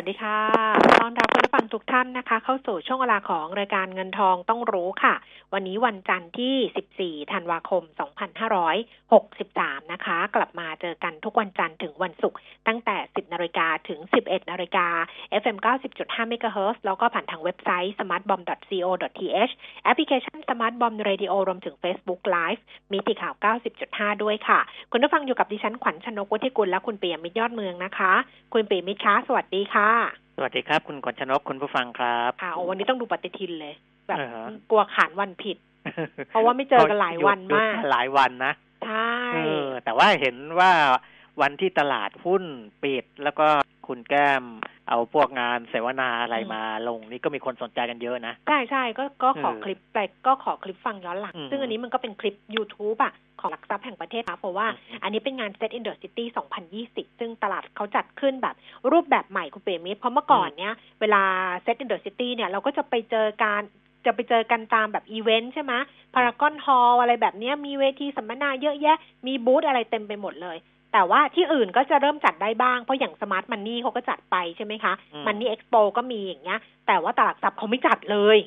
วัสดีค่ะ ต้อนรับคุณผู้ฟังทุกท่านนะคะ เข้าสู่ช่วงเวลาของรายการเงินทองต้องรู้ค่ะ วันนี้วันจันทร์ที่ 14 ธันวาคม 2563 นะคะ กลับมาเจอกันทุกวันจันทร์ถึงวันศุกร์ตั้งแต่ 10 นาฬิกาถึง 11 นาฬิกา FM 90.5 MHz แล้วก็ผ่านทางเว็บไซต์ smartbomb.co.th แอปพลิเคชัน smartbomb radio รวมถึง Facebook Live มีติข่าว 90.5 ด้วยค่ะ คุณผู้ฟังอยู่กับดิฉันขวัญชนกวุฒิกุลและคุณเปียมิตรยอดเมืองนะคะ คุณเปียมิตรคะสวัสดีค่ะสวัสดีครับ คุณกฤษณกคุณผู้ฟังครับค่ะโอ้วันนี้ต้องดูปฏิทินเลย แบบอ่าฮะกลัวขานวันผิด เพราะว่าไม่เจอกันหลายวันมากหยุดหลายวันนะ ใช่เออแต่ว่าเห็นว่าวันที่ตลาดหุ้นปิดแล้วก็ คุณแก้มเอาพวกงานเสวนาอะไรมาลงนี่ก็มีคนสนใจกันเยอะนะ ใช่ใช่ก็ก็ขอเออคลิปไปก็ขอคลิปฟังย้อนหลังอืมซึ่งอันนี้มันก็เป็นคลิป YouTube อะของหลักทรัพย์แห่งประเทศนะเพราะว่าอืมอันนี้เป็นงาน Set in the City 2020 ซึ่งตลาดเขาจัดขึ้นแบบรูปแบบใหม่คุณเปรมิตรเพราะเมื่อก่อนเนี้ยเวลา Set in the City เนี่ยเราก็จะไปเจอการจะไปเจอกันตามแบบอีเวนต์ใช่ไหม Paragon Hall อะไรแบบเนี้ยมีเวทีสัมมนาเยอะแยะ มีบูธอะไรเต็มไปหมดเลย แต่ว่าที่อื่นก็จะเริ่มจัดได้บ้าง เพราะอย่าง Smart Money เขาก็จัดไปใช่ไหมคะอืม Money Expo ก็มีอย่างเงี้ย แต่ว่าตลาดหลักทรัพย์เขาไม่จัดเลย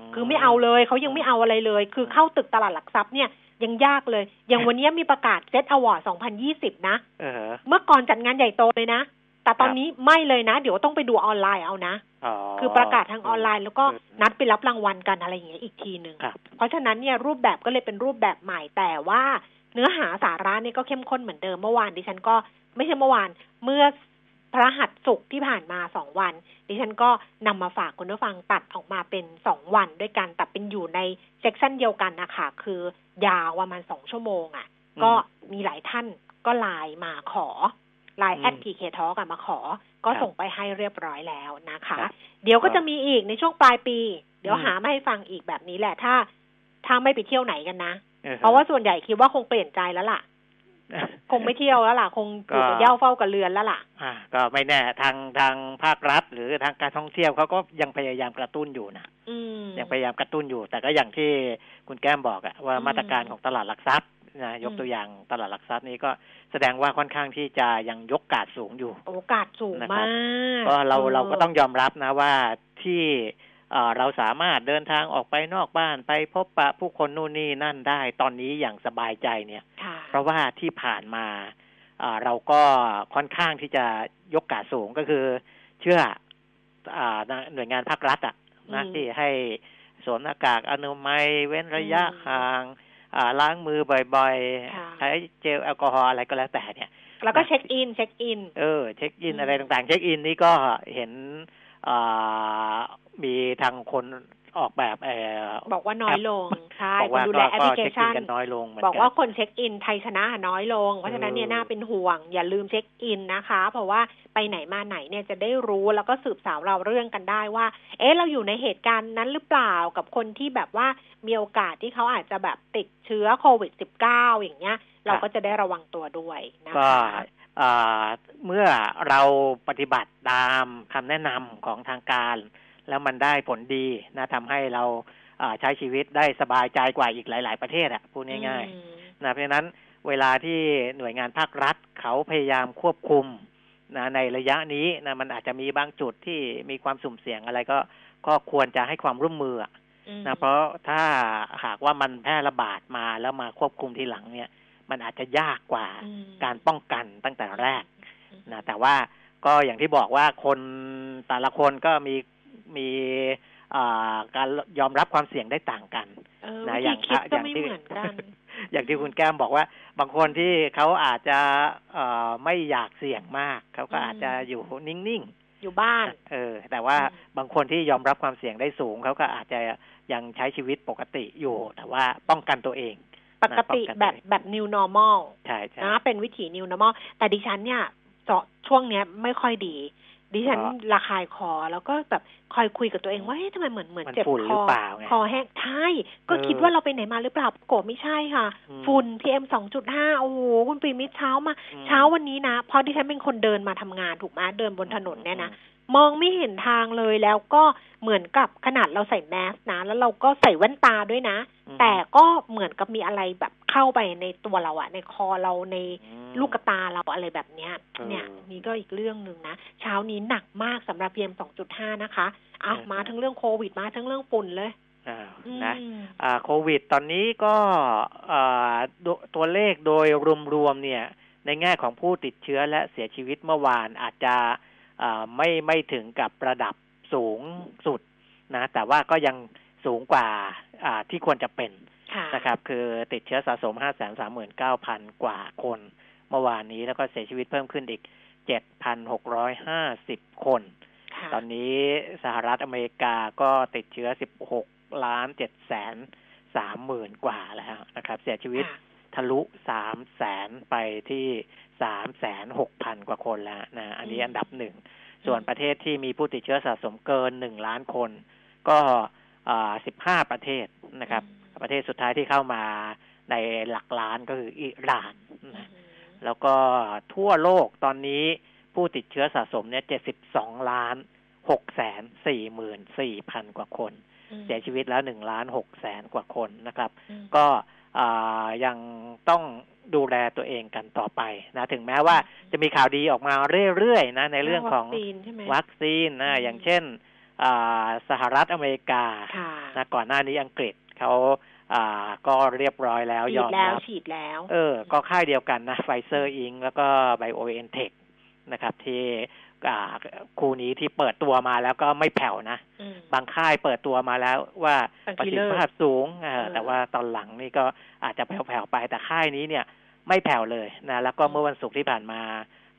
มคือไม่เอาเลยเขายังไม่เอาอะไรเลย คือเข้าตึกตลาดหลักทรัพย์เนี่ยยังยากเลย อย่างวันนี้มีประกาศ SET Awards 2020 นะเออเมื่อก่อนจัดงานใหญ่โตเลยนะ แต่ตอนครับนี้ไม่เลยนะ เดี๋ยวต้องไปดูออนไลน์เอานะอ๋อคือประกาศทางออนไลน์แล้วก็เออนัดไปรับรางวัลกันอะไรอย่างเงี้ยอีกทีหนึ่งครับเพราะฉะนั้นเนี่ยรูปแบบก็เลยเป็นรูปแบบใหม่แต่ว่า เนื้อหาสาระเนี่ยก็เข้มข้นเหมือนเดิมเมื่อวานดิฉันก็ไม่ใช่เมื่อวานเมื่อพฤหัสศุกร์ที่ผ่านมาสองวัน ดิฉันก็นำมาฝากคุณผู้ฟังตัดออกมาเป็นสองวันด้วยกันแต่เป็นอยู่ในsection เดียวกันนะคะคือยาวประมาณสองชั่วโมงอะ่ะอืมก็มีหลายท่านก็ไลน์มาขอไลน์อืม at PK Talk กันมาขอ ก็ครับส่งไปให้เรียบร้อยแล้วนะคะครับเดี๋ยวก็ก็จะมีอีกในช่วงปลายปี เดี๋ยวอืมหามาให้ฟังอีกแบบนี้แหละถ้าถ้าไม่ไปเที่ยวไหนกันนะออ เพราะว่าส่วนใหญ่คิดว่าคงเปลี่ยนใจแล้วล่ะ คงไม่เที่ยวแล้วล่ะ คงอยู่กับก็เหย้าเฝ้ากับเรือนแล้วล่ะ อ่า ก็ไม่แน่ทางทางภาครัฐ หรือทางการท่องเที่ยวเขาก็ยังพยายามกระตุ้นอยู่นะอืมยังพยายามกระตุ้นอยู่ แต่ก็อย่างที่คุณแก้มบอกอะว่าอืมมาตรการของตลาดหลักทรัพย์นะยกอืมตัวอย่างตลาดหลักทรัพย์นี้ก็แสดงว่าค่อนข้างที่จะยังยกกาดสูงอยู่ โอกาสสูงนะครัมาบกก็เราออเราก็ต้องยอมรับนะว่าที่ เอ่อเราสามารถเดินทางออกไปนอกบ้านไปพบปะผู้คนนู่นนี่นั่นได้ตอนนี้อย่างสบายใจเนี่ยค่ะเพราะว่าที่ผ่านมาเอ่อเราก็ค่อนข้างที่จะยกกาดสูงก็คือเชื่ออ่าหน่วยงานภาครัฐอะนะอืมที่ให้สวมหน้ากากอนามัยเว้นระยะอืมห่างอ่าล้างมือบ่อยค่ะๆใช้เจลแอลกอฮอล์อะไรก็แล้วแต่เนี่ย แล้วก็เช็คอินเช็คอิน เออ เช็คอินอืมอะไรต่างๆ เช็คอินนี่ก็เห็นอ่า มีทางคนออกแบบเออบอกว่าน้อยลงใช่บอกคนว่าดูก็แลแอปก็พลิเคเช็คอินชันกันน้อยลงเหมือนบอกกัว่าคนเช็คอินไทยชนะน้อยลง เพราะฉะนั้นเนี่ยเออน่าเป็นห่วง อย่าลืมเช็คอินนะคะ เพราะว่าไปไหนมาไหนเนี่ยจะได้รู้แล้วก็สืบสาวเราเรื่องกันได้ว่า เอ๊ะเราอยู่ในเหตุการณ์นั้นหรือเปล่ากับคนที่แบบว่ามีโอกาสที่เขาอาจจะแบบติดเชื้อโควิด -19 อย่างเงี้ย เราก็จะได้ระวังตัวด้วยนะก็คะอ่า เมื่อเราปฏิบัติตามคำแนะนำของทางการ แล้วมันได้ผลดีนะทำให้เราอ่าใช้ชีวิตได้สบายใจกว่าอีกหลาย ๆ ประเทศอะพูดง่ายอืมๆนะเพราะฉะนั้นเวลาที่หน่วยงานภาครัฐเขาพยายามควบคุมนะในระยะนี้นะมันอาจจะมีบางจุดที่มีความสุ่มเสี่ยงอะไรก็ก็ควรจะให้ความร่วมมืออะอืมนะเพราะถ้าหากว่ามันแพร่ระบาดมาแล้วมาควบคุมทีหลังเนี่ย มันอาจจะยากกว่าอืมการป้องกันตั้งแต่แรกนะแต่ว่าก็อย่างที่บอกว่าคนแต่ละคนก็มีมีอ่าการยอมรับความเสี่ยงได้ต่างกันเออนะวิอย่าธีงคิดก็อย่างไม่ที่เหมือนกันอย่างที่คุณแก้มบอกว่า บางคนที่เขาอาจจะเอ่อไม่อยากเสี่ยงมากเขาก็อืมอาจจะอยู่นิ่งอยู่บ้านๆเออ แต่ว่าอืมบางคนที่ยอมรับความเสี่ยงได้สูงเขาก็อาจจะยังใช้ชีวิตปกติอยู่ แต่ว่าป้องกันตัวเอง ปกติป้องกันแบบตัวเองแบบ new normal ใช่ใช่นะเป็นวิถี new normal แต่ดิฉันเนี่ยเจาะช่วงเนี้ยไม่ค่อยดี ดิฉันเพราะระคายคอแล้วก็แบบคอยคุยกับตัวเองว่าเฮ้ยทำไมเหมือนเหมือนมันเจ็บฝุ่นคหรืออเปล่าไงคอแห้งใช่ก็เออคิดว่าเราไปไหนมาหรือเปล่าปรากฏไม่ใช่ค่ะอืมฝุ่น PM สองจุดห้าโอ้โหคุณปีมิตรเช้ามาอืมเช้าวันนี้นะเพราะดิฉันเป็นคนเดินมาทำงานถูกไหมเดินบนถนนเนี่ยนะอื มมองไม่เห็นทางเลยแล้วก็เหมือนกับขนาดเราใส่แมสนะ แล้วเราก็ใส่แว่นตาด้วยนะอืมแต่ก็เหมือนกับมีอะไรแบบเข้าไปในตัวเราอะในคอเราในอืมลูกตาเราอะไรแบบเนี้ยเออเนี่ยนี่ก็อีกเรื่องหนึ่งนะ เช้านี้หนักมากสำหรับ PM 2.5นะคะอะเออมาทั้งเรื่องโควิดมาทั้งเรื่องฝุ่นเลยอ่าอืมนะอ่าโควิดตอนนี้ก็อ่าโดตัวเลขโดยรวมๆเนี่ย ในแง่ของผู้ติดเชื้อและเสียชีวิตเมื่อวานอาจจะอ่า ไม่ไม่ถึงกับระดับสูงสุดนะ แต่ว่าก็ยังสูงกว่าอ่าที่ควรจะเป็นค่ะนะครับ คือติดเชื้อสะสม 539,000 กว่าคน เมื่อวานนี้แล้วก็เสียชีวิตเพิ่มขึ้นอีก 7,650 คนค่ะตอนนี้สหรัฐอเมริกาก็ติดเชื้อ 16 ล้าน7แสน3หมื่นกว่าแล้วนะครับ เสียชีวิต ค่ะทะลุ3แสนไปที่3แสน6พันกว่าคนแล้วนะ อันนี้อืมอันดับหนึ่ง ส่วนประเทศที่มีผู้ติดเชื้อสะสมเกิน1ล้านคน ก็อ่า15ประเทศนะครับ ประเทศสุดท้ายที่เข้ามาในหลักล้านก็คืออิหร่านอืมนะแล้วก็ทั่วโลกตอนนี้ผู้ติดเชื้อสะสมเนี่ย72ล้าน6แสน4หมื่น4พันกว่าคนอืมเสียชีวิตแล้ว1ล้าน6แสนกว่าคนนะครับอืมก็อ่า ยังต้องดูแลตัวเองกันต่อไปนะถึงแม้ว่าจะมีข่าวดีออกมาเรื่อยๆนะในเรื่องของวัคซีนใช่ไหมวัคซีนนะอืมอย่างเช่นอ่าสหรัฐอเมริกาค่ะนะก่อนหน้านี้อังกฤษเขาอ่าก็เรียบร้อยแล้วฉียดอมแล้วรับฉีดแล้ว เออ ก็ค่ายเดียวกันนะไฟเซอร์อิงแล้วก็ไบโอเอนเทคนะครับที่อ่า คู่นี้ที่เปิดตัวมาแล้วก็ไม่แผ่วนะอืมบางค่ายเปิดตัวมาแล้วว่าบางประทีสิทเลิธิกภาพสูงเออเออแต่ว่าตอนหลังนี่ก็อาจจะแผ่วๆไปแต่ค่ายนี้เนี่ยไม่แผ่วเลยนะแล้วก็อืมเมื่อวันศุกร์ที่ผ่านมา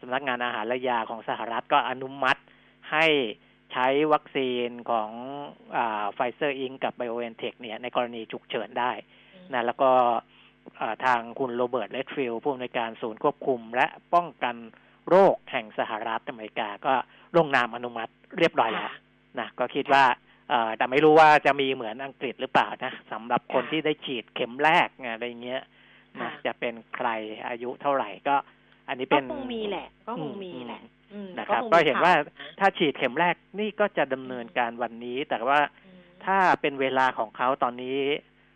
สำนักงานอาหารและยาของสหรัฐก็อนุมัติให้ใช้วัคซีนของ Pfizer Inc กับ BioNTech เนี่ยในกรณีฉุกเฉินได้นะแล้วก็อ่าทางคุณโรเบิร์ตเรดฟิลด์ผู้อำนวยการศูนย์ควบคุม และป้องกัน โรคแห่งสหรัฐอเมริกาก็ลงนามอนุมัติเรียบร้อยแล้วค่ะนะก็คิดว่าเอ่อแต่ไม่รู้ว่าจะมีเหมือนอังกฤษหรือเปล่านะสำหรับคนค่ะที่ได้ฉีดเข็มแรกไงอะไรเงี้ยนะค่ะจะเป็นใครอายุเท่าไหร่ก็ อันนี้ก็เป็นคงมีแหละก็คงมีแหละอืมนะครับงมีก็เห็นว่าข่นะถ้าฉีดเข็มแรกนี่ก็จะดำเนินการวันนี้ แต่ว่าอืมถ้าเป็นเวลาของเขาตอนนี้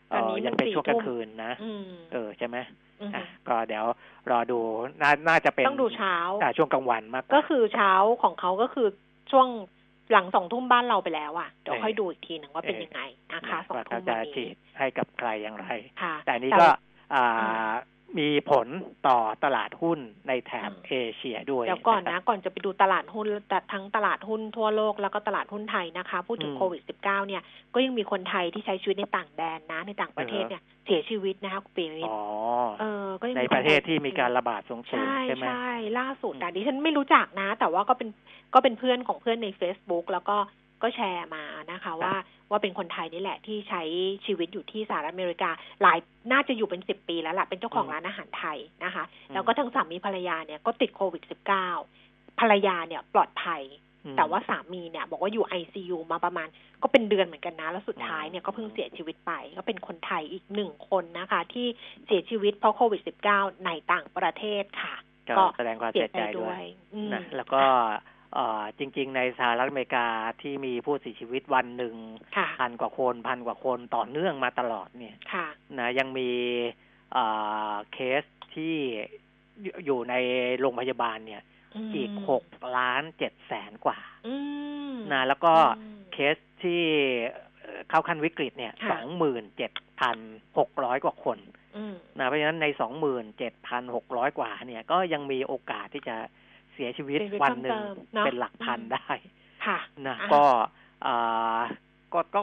เตอนนี้ยังเป็นมันช่วงกลาสี่งทุ่มคืนนะอืมเออใช่ไหมอืมอะ ก็เดี๋ยวรอดูน่าน่าจะเป็นต้องดูเช้าอ่ช่วงกลางวันมากว่าก็คือเช้าของเขาก็คือช่วงหลังสองทุ่มบ้านเราไปแล้วอะเดี๋ยวเออค่อยดูอีกทีหนึ่งว่าเป็นเออยังไงนะคะสองว่าทุ่เขามจะวันฉีนี้ดให้กับใครอย่างไรค่ะแต่อันนี้แต่ก็ว่าอ่าอื มมีผลต่อตลาดหุ้นในแถบอืมเอเชียด้วย เดี๋ยวก่อนครันะบก่อนจะไปดูตลาดหุ้นแต่ทั้งตลาดหุ้นทั่วโลกแล้วก็ตลาดหุ้นไทยนะคะ พูดถึงอืมโควิด -19 เนี่ย ก็ยังมีคนไทยที่ใช้ชีวิตในต่างแดนนะ ในต่างประเทศเออเนี่ยเสียชีวิตนะคะคุณปีมิตรอ๋อเออก็ยังในมีประเทศคนไยที่มีการระบาดสูงสุดใช่ใช่ไหมใช่ ล่าสุดอือะมดิฉันไม่รู้จักนะ แต่ว่าก็เป็นก็เป็นเพื่อนของเพื่อนใน Facebook แล้วก็ ก็แชร์มานะคะว่าว่าเป็นคนไทยนี่แหละที่ใช้ชีวิตอยู่ที่สหรัฐอเมริกา หลายน่าจะอยู่เป็นสิบปีแล้วล่ะ เป็นเจ้าของร้านอาหารไทยนะคะ แล้วก็ทั้งสามีภรรยาเนี่ยก็ติดโควิด -19 ภรรยาเนี่ยปลอดภัยอืมแต่ว่าสามีเนี่ย บอกว่าอยู่ ICU มาประมาณ ก็เป็นเดือนเหมือนกันนะ แล้วสุดท้ายเนี่ยอืมก็เพิ่งเสียชีวิตไป ก็เป็นคนไทยอีกหนึ่งคนนะคะ ที่เสียชีวิตเพราะโควิด -19 ในต่างประเทศค่ะ ก็แสดงความเสีเสียยใจใจด้ด้ววยยอืมนะแล้วก็เอ่อ จริง ๆ ในสหรัฐอเมริกาที่มีผู้เสียชีวิตวันหนึ่งค่ะพันกว่าคนพันกว่าคนต่อเนื่องมาตลอดเนี่ยค่ะนะยังมีเอ่อเคสที่อยู่อยู่ในโรงพยาบาลเนี่ยมอีกหกล้านเจ็ดแสนกว่าอืมนะแล้วก็อืมเคสที่เอ่อเข้าขั้นวิกฤตเนี่ยค่ะสองหมื่นเจ็ดพันหกร้อยกว่าคนอืมนะเพราะฉะนั้นในสองหมื่นเจ็ดพันหกร้อยกว่าเนี่ยก็ยังมีโอกาสที่จะเสียชีวิตเสียชีวิตวันหนึ่งเพิ่มเติมเนอะเป็นหลักพันอืมได้ค่ะนะอ่าก็อ่าก็ก็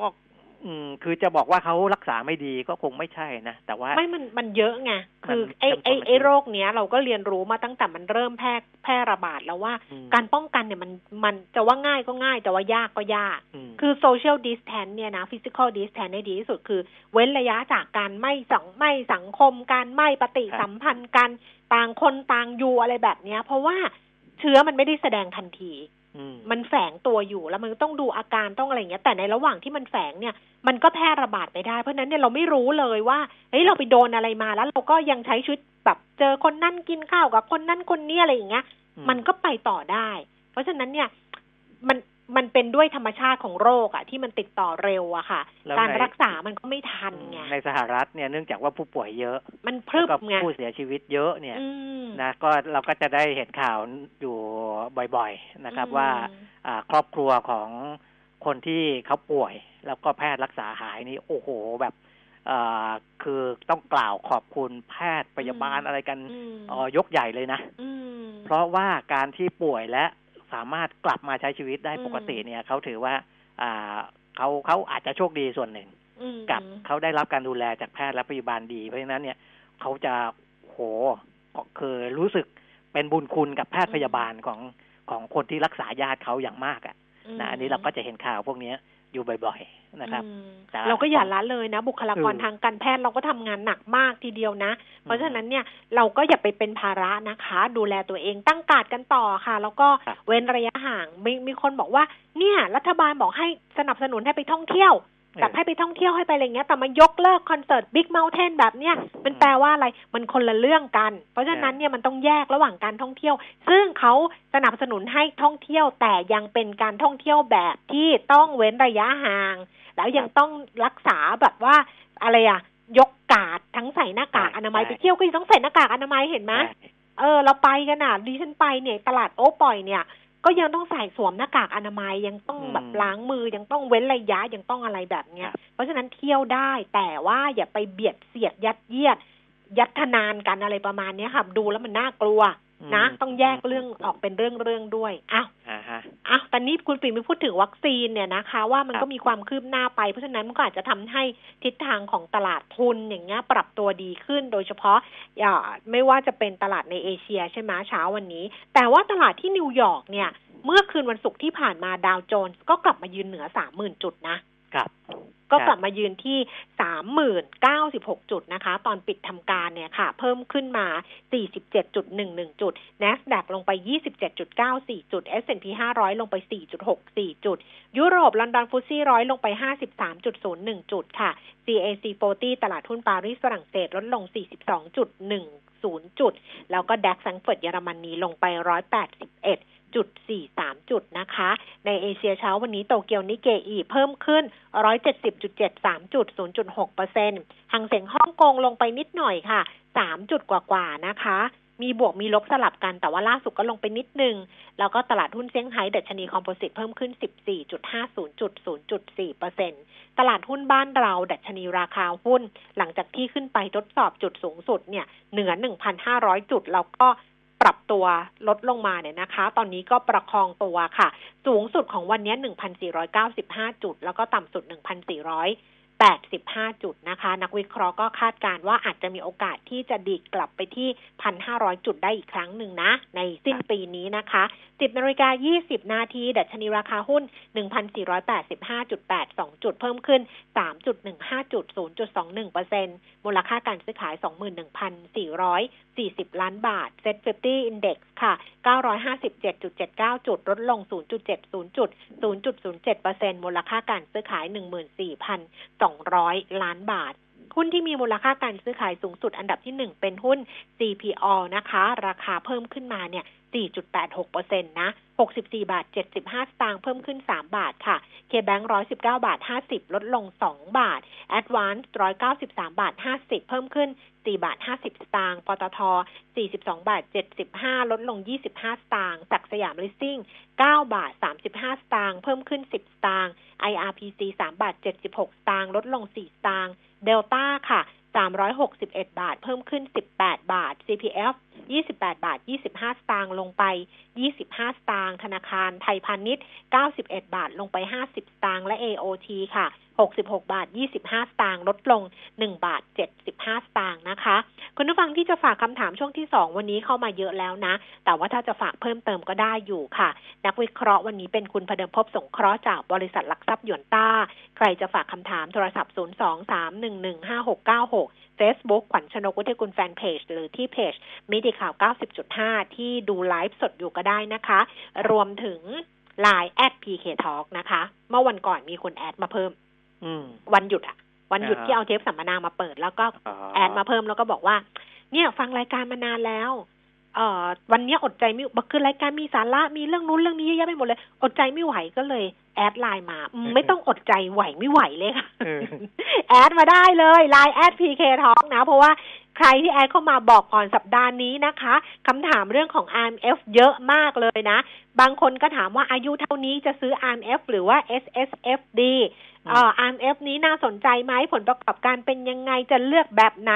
อืมคือจะบอกว่าเขารักษาไม่ดีก็คงไม่ใช่นะแต่ว่าไม่มันมันเยอะไงคือมันไอ้ไอ้จำนวนมันไอ้เยอะโรคเนี้ยเราก็เรียนรู้มาตั้งแต่มันเริ่มแพร่แพร่ระบาดแล้วว่าอืมการป้องกันเนี่ยมันมันจะว่าง่ายก็ง่าย แต่ว่ายากก็ยากมคือ social distance เนี่ยนะ physical distance ได้ดีที่สุดคือ เว้นระยะจากการไม่สังไม่สังคม การไม่ปฏิสัมพันธ์กันต่างคนต่างอยู่อะไรแบบเนี้ย เพราะว่า เชื้อมันไม่ได้แสดงทันทีอืมมันแฝงตัวอยู่แล้วมันก็ต้องดูอาการต้องอะไรอย่างเงี้ย แต่ในระหว่างที่มันแฝงเนี่ย มันก็แพร่ระบาดไปได้ เพราะฉะนั้นเนี่ยเราไม่รู้เลยว่าเฮ้ยเราไปโดนอะไรมาแล้วเราก็ยังใช้ชีวิตแบบเจอคนนั่นกินข้าวกับคนนั่นคนนี้อะไรอย่างเงี้ยอืมันก็ไปต่อได้ เพราะฉะนั้นเนี่ย มัน มันเป็นด้วยธรรมชาติของโรคอะที่มันติดต่อเร็วอะค่ะแล้วการในรักษามันก็ไม่ทันไงในสหรัฐเนี่ยเนื่องจากว่าผู้ป่วยเยอะ มันพรึบแล้วก็ไงผู้เสียชีวิตเยอะเนี่ยอืมนะก็เราก็จะได้เห็นข่าวอยู่บ่อยๆนะครับอืมว่าอ่าครอบครัวของคนที่เขาป่วย แล้วก็แพทย์รักษาหายนี่โอ้โหแบบเอ่อคือต้องกล่าวขอบคุณแพทย์พยาบาลอะไรกันอืมเอ่อยกใหญ่เลยนะอืมเพราะว่าการที่ป่วยและ สามารถกลับมาใช้ชีวิตได้อืมปกติเนี่ยเขาถือว่าอ่าเขาเขาอาจจะโชคดีส่วนหนึ่งอืมกับเขาได้รับการดูแลจากแพทย์และพยาบาลดี เพราะฉะนั้นเนี่ยเขาจะโหคือรู้สึกเป็นบุญคุณกับแพทย์พยาบาลของของคนที่รักษาญาติเขาอย่างมากอะมนะอันนี้เราก็จะเห็นข่าวพวกเนี้ย อยู่บ่อย ๆ นะครับอืมแต่เราก็อย่าละเลยนะ บุคลากรเออทางการแพทย์เราก็ทำงานหนักมากทีเดียวนะ เพราะฉะนั้นเนี่ยเราก็อย่าไปเป็นภาระนะคะ ดูแลตัวเองตั้งการดกันต่อค่ะ แล้วก็ครับเว้นระยะห่างมีมีคนบอกว่า เนี่ย รัฐบาลบอกให้สนับสนุนให้ไปท่องเที่ยว แบบให้ไปท่องเที่ยวให้ไปอะไรเงี้ย แต่มายกเลิกคอนเสิร์ตบิ๊กเม t เทนแบบเนี้ยมันแปลว่าอะไรมันคนละเรื่องกัน เพราะฉะนั้นเนี่ยมันต้องแยกระหว่างการท่องเที่ยว ซึ่งเขาสนับสนุนให้ท่องเที่ยว แต่ยังเป็นการท่องเที่ยวแบบที่ต้องเว้นระยะห่าง แล้วยังต้องรักษาแบบว่าอะไรอะยกกาดทั้งใส่หน้ากากใช่อนามัยใช่ไปเที่ยวก็ยังต้องใส่หน้ากากอนามัยเห็นไหมใช่เออเราไปกันอะดิฉันไปเนี่ยตลาดโอ้ปล่อยเนี่ย ก็ยังต้องใส่สวมหน้ากากอนามัยยังต้องอืมแบบล้างมือยังต้องเว้นระยะยังต้องอะไรแบบเนี้ยครับเพราะฉะนั้นเที่ยวได้แต่ว่าอย่าไปเบียดเสียดยัดเยียด ยัดทนานกันอะไรประมาณเนี้ยค่ะดูแล้วมันน่ากลัว นะมต้องแยกเรื่องออกเป็นเรื่องเรื่องๆด้วยอ้าวอ่าฮะอะตอนนี้คุณปิ่มไม่พูดถึงวัคซีนเนี่ยนะคะ ว่ามันครับก็มีความคืบหน้าไป เพราะฉะนั้นมันก็อาจจะทำให้ทิศทางของตลาดทุนอย่างเงี้ยปรับตัวดีขึ้น โดยเฉพาะอ่าไม่ว่าจะเป็นตลาดในเอเชียใช่ไหมเช้าวันนี้ แต่ว่าตลาดที่นิวยอร์กเนี่ย เมื่อคืนวันศุกร์ที่ผ่านมาดาวโจนส์ก็กลับมายืนเหนือสามหมื่นจุดนะครับ ก็กลับมายืนที่สามหมื่นเก้าสิบหกจุดนะคะ ตอนปิดทำการเนี่ยค่ะ เพิ่มขึ้นมาสี่สิบเจ็ดจุดหนึ่งหนึ่งจุด NASDAQ ลงไปยี่สิบเจ็ดจุดเก้าสี่จุด S&P ห้าร้อยลงไปสี่จุดหกสี่จุด ยุโรปลอนดอนฟุตซี่ร้อยลงไปห้าสิบสามจุดศูนย์หนึ่งจุดค่ะ CAC 40 ตลาดหุ้นปารีสฝรั่งเศสลดลงสี่สิบสองจุดหนึ่งศูนย์จุด แล้วก็ดัคซังเฟิร์ตเยอรมนีลงไปร้ จุดสี่สามจุดนะคะ ในเอเชียเช้าวันนี้โตเกียวนิเกอีเพิ่มขึ้น 170.73 จุด 0.6เปอร์เซ็นต์หังเสียงฮ่องกงลงไปนิดหน่อยค่ะ 3 จุดกว่าๆนะคะ มีบวกมีลบสลับกันแต่ว่าล่าสุดก็ลงไปนิดนึง แล้วก็ตลาดหุ้นเซี่ยงไฮ้ดัชนีคอมโพสิตเพิ่มขึ้น 14.50 จุด 0.4เปอร์เซ็นต์ตลาดหุ้นบ้านเรา ดัชนีราคาหุ้น หลังจากที่ขึ้นไปทดสอบจุดสูงสุดเนี่ยเหนือ 1,500 จุดแล้วก็ ปรับตัวลดลงมาเนี่ยนะคะ ตอนนี้ก็ประคองตัวค่ะ สูงสุดของวันนี้ 1,495 จุด แล้วก็ต่ำสุด 1,485 จุดนะคะ นักวิเคราะห์ก็คาดการว่าอาจจะมีโอกาสที่จะดีดกลับไปที่ 1,500 จุดได้อีกครั้งหนึ่งนะ ในสิ้นปีนี้นะคะ 10นาฬิกา20 นาทีดัชนีราคาหุ้น 1,485.82 จุดเพิ่มขึ้น 3.15จุด0.21เปอร์เซ็นต์มูลค่าการซื้อขาย 21,440 ล้านบาท Set 50 Index ค่ะ 957.79 จุดลดลง 0.70 จุด 0.07เปอร์เซ็นต์มูลค่าการซื้อขาย 14,000 200 ล้านบาท หุ้นที่มีมูลค่าการซื้อขายสูงสุดอันดับที่ 1 เป็นหุ้น CPO นะคะ ราคาเพิ่มขึ้นมาเนี่ย 4.86%นะ 64 บาท 75 สตางค์เพิ่มขึ้น 3 บาทค่ะ KBank 119 บาท 50 ลดลง 2 บาท Advance 193 บาท 50 เพิ่มขึ้น 4 บาท 50 สตางค์ ปตท 42 บาท 75 ลดลง 25 สตางค์ศักสยามลิสซิ่ง 9 บาท 35 สตางค์ เพิ่มขึ้น 10 สตางค์ IRPC 3 บาท 76 สตางค์ ลดลง 4 สตางค์ เดลต้าค่ะ 361 บาท เพิ่มขึ้น 18 บาท CPF 28 บาท 25 สตางค์ลงไป 25 สตางค์ธนาคารไทยพาณิชย์ 91 บาทลงไป 50 สตางค์และ AOT ค่ะ 66 บาท 25 สตางค์ลดลง 1 บาท 75 สตางค์นะคะ คุณผู้ฟังที่จะฝากคำถามช่วงที่ 2 วันนี้เข้ามาเยอะแล้วนะ แต่ว่าถ้าจะฝากเพิ่มเติมก็ได้อยู่ค่ะ นักวิเคราะห์วันนี้เป็นคุณพเดิมพบสงเคราะห์จากบริษัทหลักทรัพย์หยวนต้า ใครจะฝากคำถามโทรศัพท์ 023115696 Facebook ขวัญชนกวุฒิกุลแฟนเพจหรือที่เพจมิติข่าว 90.5 ที่ดูไลฟ์สดอยู่ก็ได้นะคะ รวมถึง Line at PK Talk นะคะ เมื่อวันก่อนมีคน add มาเพิ่มอืมวันหยุดอะวันหยุดอ่าที่เอาเทปสัมมนามาเปิด แล้วก็อ๋อ add มาเพิ่มแล้วก็บอกว่า เนี่ย ฟังรายการมานานแล้ว เอ่อวันเนี้ยอดใจไม่คือรายการมีสาระมีเรื่องนู้นเรื่องนี้เยอะแยะไปหมดเลย อดใจไม่ไหวก็เลย add Line มาอืมไม่ต้องอดใจไหวไม่ไหวเลยค่ะเออแอดมาได้เลยไลน์แอด PK Talk นะ เพราะว่าใครที่ add เข้ามาบอกก่อนสัปดาห์นี้นะคะคำถามเรื่องของ RMF เยอะมากเลยนะ บางคนก็ถามว่าอายุเท่านี้จะซื้อ RMF หรือว่า SSF ดีเอ่อ RMF นี้น่าสนใจไหมผลประกอบการเป็นยังไงจะเลือกแบบไหน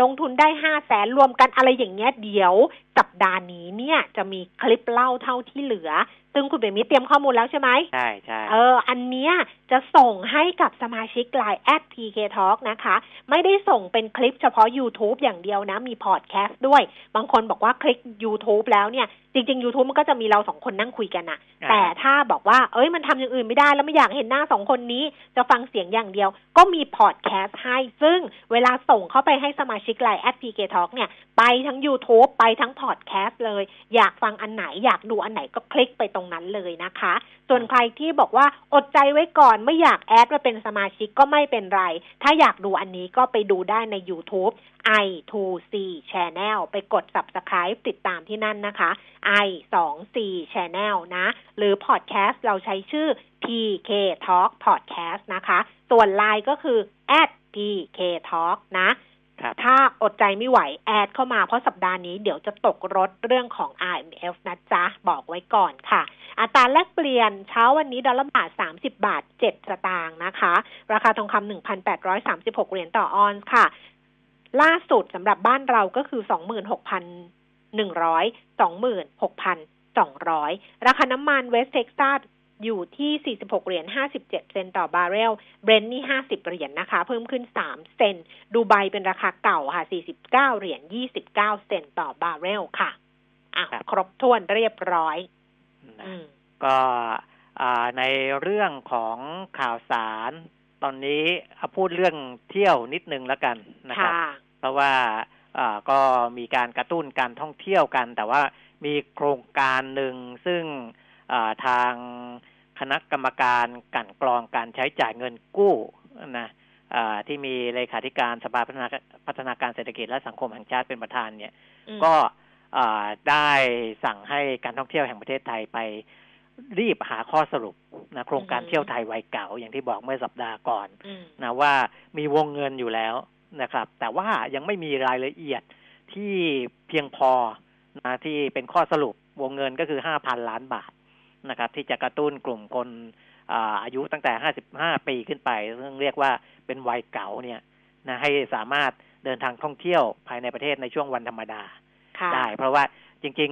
ลงทุนได้ห้าแสนรวมกันอะไรอย่างเงี้ยเดี๋ยวสัปดาห์นี้เนี่ยจะมีคลิปเล่าเท่าที่เหลือซึ่งคุณเบมิเตรียมข้อมูลแล้วใช่ไหมใช่ใช่เออ อันเนี้ยจะส่งให้กับสมาชิกไลน์แอด PK Talk นะคะ ไม่ได้ส่งเป็นคลิปเฉพาะ YouTube อย่างเดียวนะ มีพอดแคสต์ด้วย บางคนบอกว่าคลิก YouTube แล้วเนี่ย จริง ๆ YouTube มันก็จะมีเราสองคนนั่งคุยกันนะอ่าแต่ถ้าบอกว่า เอ้ยมันทำอย่างอื่นไม่ได้ แล้วไม่อยากเห็นหน้าสองคนนี้ จะฟังเสียงอย่างเดียว ก็มีพอดแคสต์ให้ ซึ่งเวลาส่งเข้าไปให้สมาชิกไลน์แอด PK Talk เนี่ย ไปทั้ง YouTube ไปทั้งพอดแคสต์เลย อยากฟังอันไหนอยากดูอันไหนก็คลิกไปตรงนั้นเลยนะคะ ส่วนใครที่บอกว่าอดใจไว้ก่อนไม่อยากแอดมาเป็นสมาชิกก็ไม่เป็นไร ถ้าอยากดูอันนี้ก็ไปดูได้ใน YouTube i2c Channel ไปกด Subscribe ติดตามที่นั่นนะคะ i2c Channel นะ หรือ Podcast เราใช้ชื่อ PK Talk Podcast นะคะ ส่วน Line ก็คือ @PK Talk นะ ถ้าอดใจไม่ไหวแอดเข้ามาเพราะสัปดาห์นี้เดี๋ยวจะตกรถเรื่องของ IMF นะจ๊ะ บอกไว้ก่อนค่ะ อัตราแลกเปลี่ยนเช้าวันนี้ดอลลาร์บาท 30 บาท 7 สตางค์นะคะ ราคาทองคำ1,836 เหรียญต่อออนซ์ค่ะ ล่าสุดสำหรับบ้านเราก็คือ 26,100 26,200 ราคาน้ำมันเวสเท็กซัส อยู่ที่ 46 เหรียญ 57 เซนต์ต่อบาร์เรล เบรนท์นี่ 50 เหรียญนะคะ เพิ่มขึ้น 3 เซนต์ ดูไบเป็นราคาเก่าค่ะ 49 เหรียญ 29 เซนต์ต่อบาร์เรลค่ะ อะ ครับครบถ้วนเรียบร้อยนะอืมก็อ่าในเรื่องของข่าวสาร ตอนนี้เอาพูดเรื่องเที่ยวนิดนึงแล้วกันนะครับค่ะเพราะว่าอ่าก็มีการกระตุ้นการท่องเที่ยวกัน แต่ว่ามีโครงการหนึ่งซึ่งอ่า ทางคณะกรรมการกลั่นกรองการใช้จ่ายเงินกู้นะอ่าที่มีเลขาธิการสภาพัฒนาพัฒนาการเศรษฐกิจและสังคมแห่งชาติเป็นประธานเนี่ยอืมก็อ่าได้สั่งให้การท่องเที่ยวแห่งประเทศไทยไปรีบหาข้อสรุปนะโครงการเที่ยวไทยวัยเก่าอย่างที่บอกเมื่อสัปดาห์ก่อนอืมนะว่ามีวงเงินอยู่แล้วนะครับ แต่ว่ายังไม่มีรายละเอียดที่เพียงพอนะที่เป็นข้อสรุปวงเงินก็คือห้าพันล้านบาท นะครับ ที่จะกระตุ้นกลุ่มคนอาอายุตั้งแต่ห้าสิบห้าปีขึ้นไป ซึ่งเรียกว่าเป็นวัยเก่าเนี่ยนะให้สามารถเดินทางท่องเที่ยวภายในประเทศในช่วงวันธรรมดาค่ะได้ เพราะว่าจริง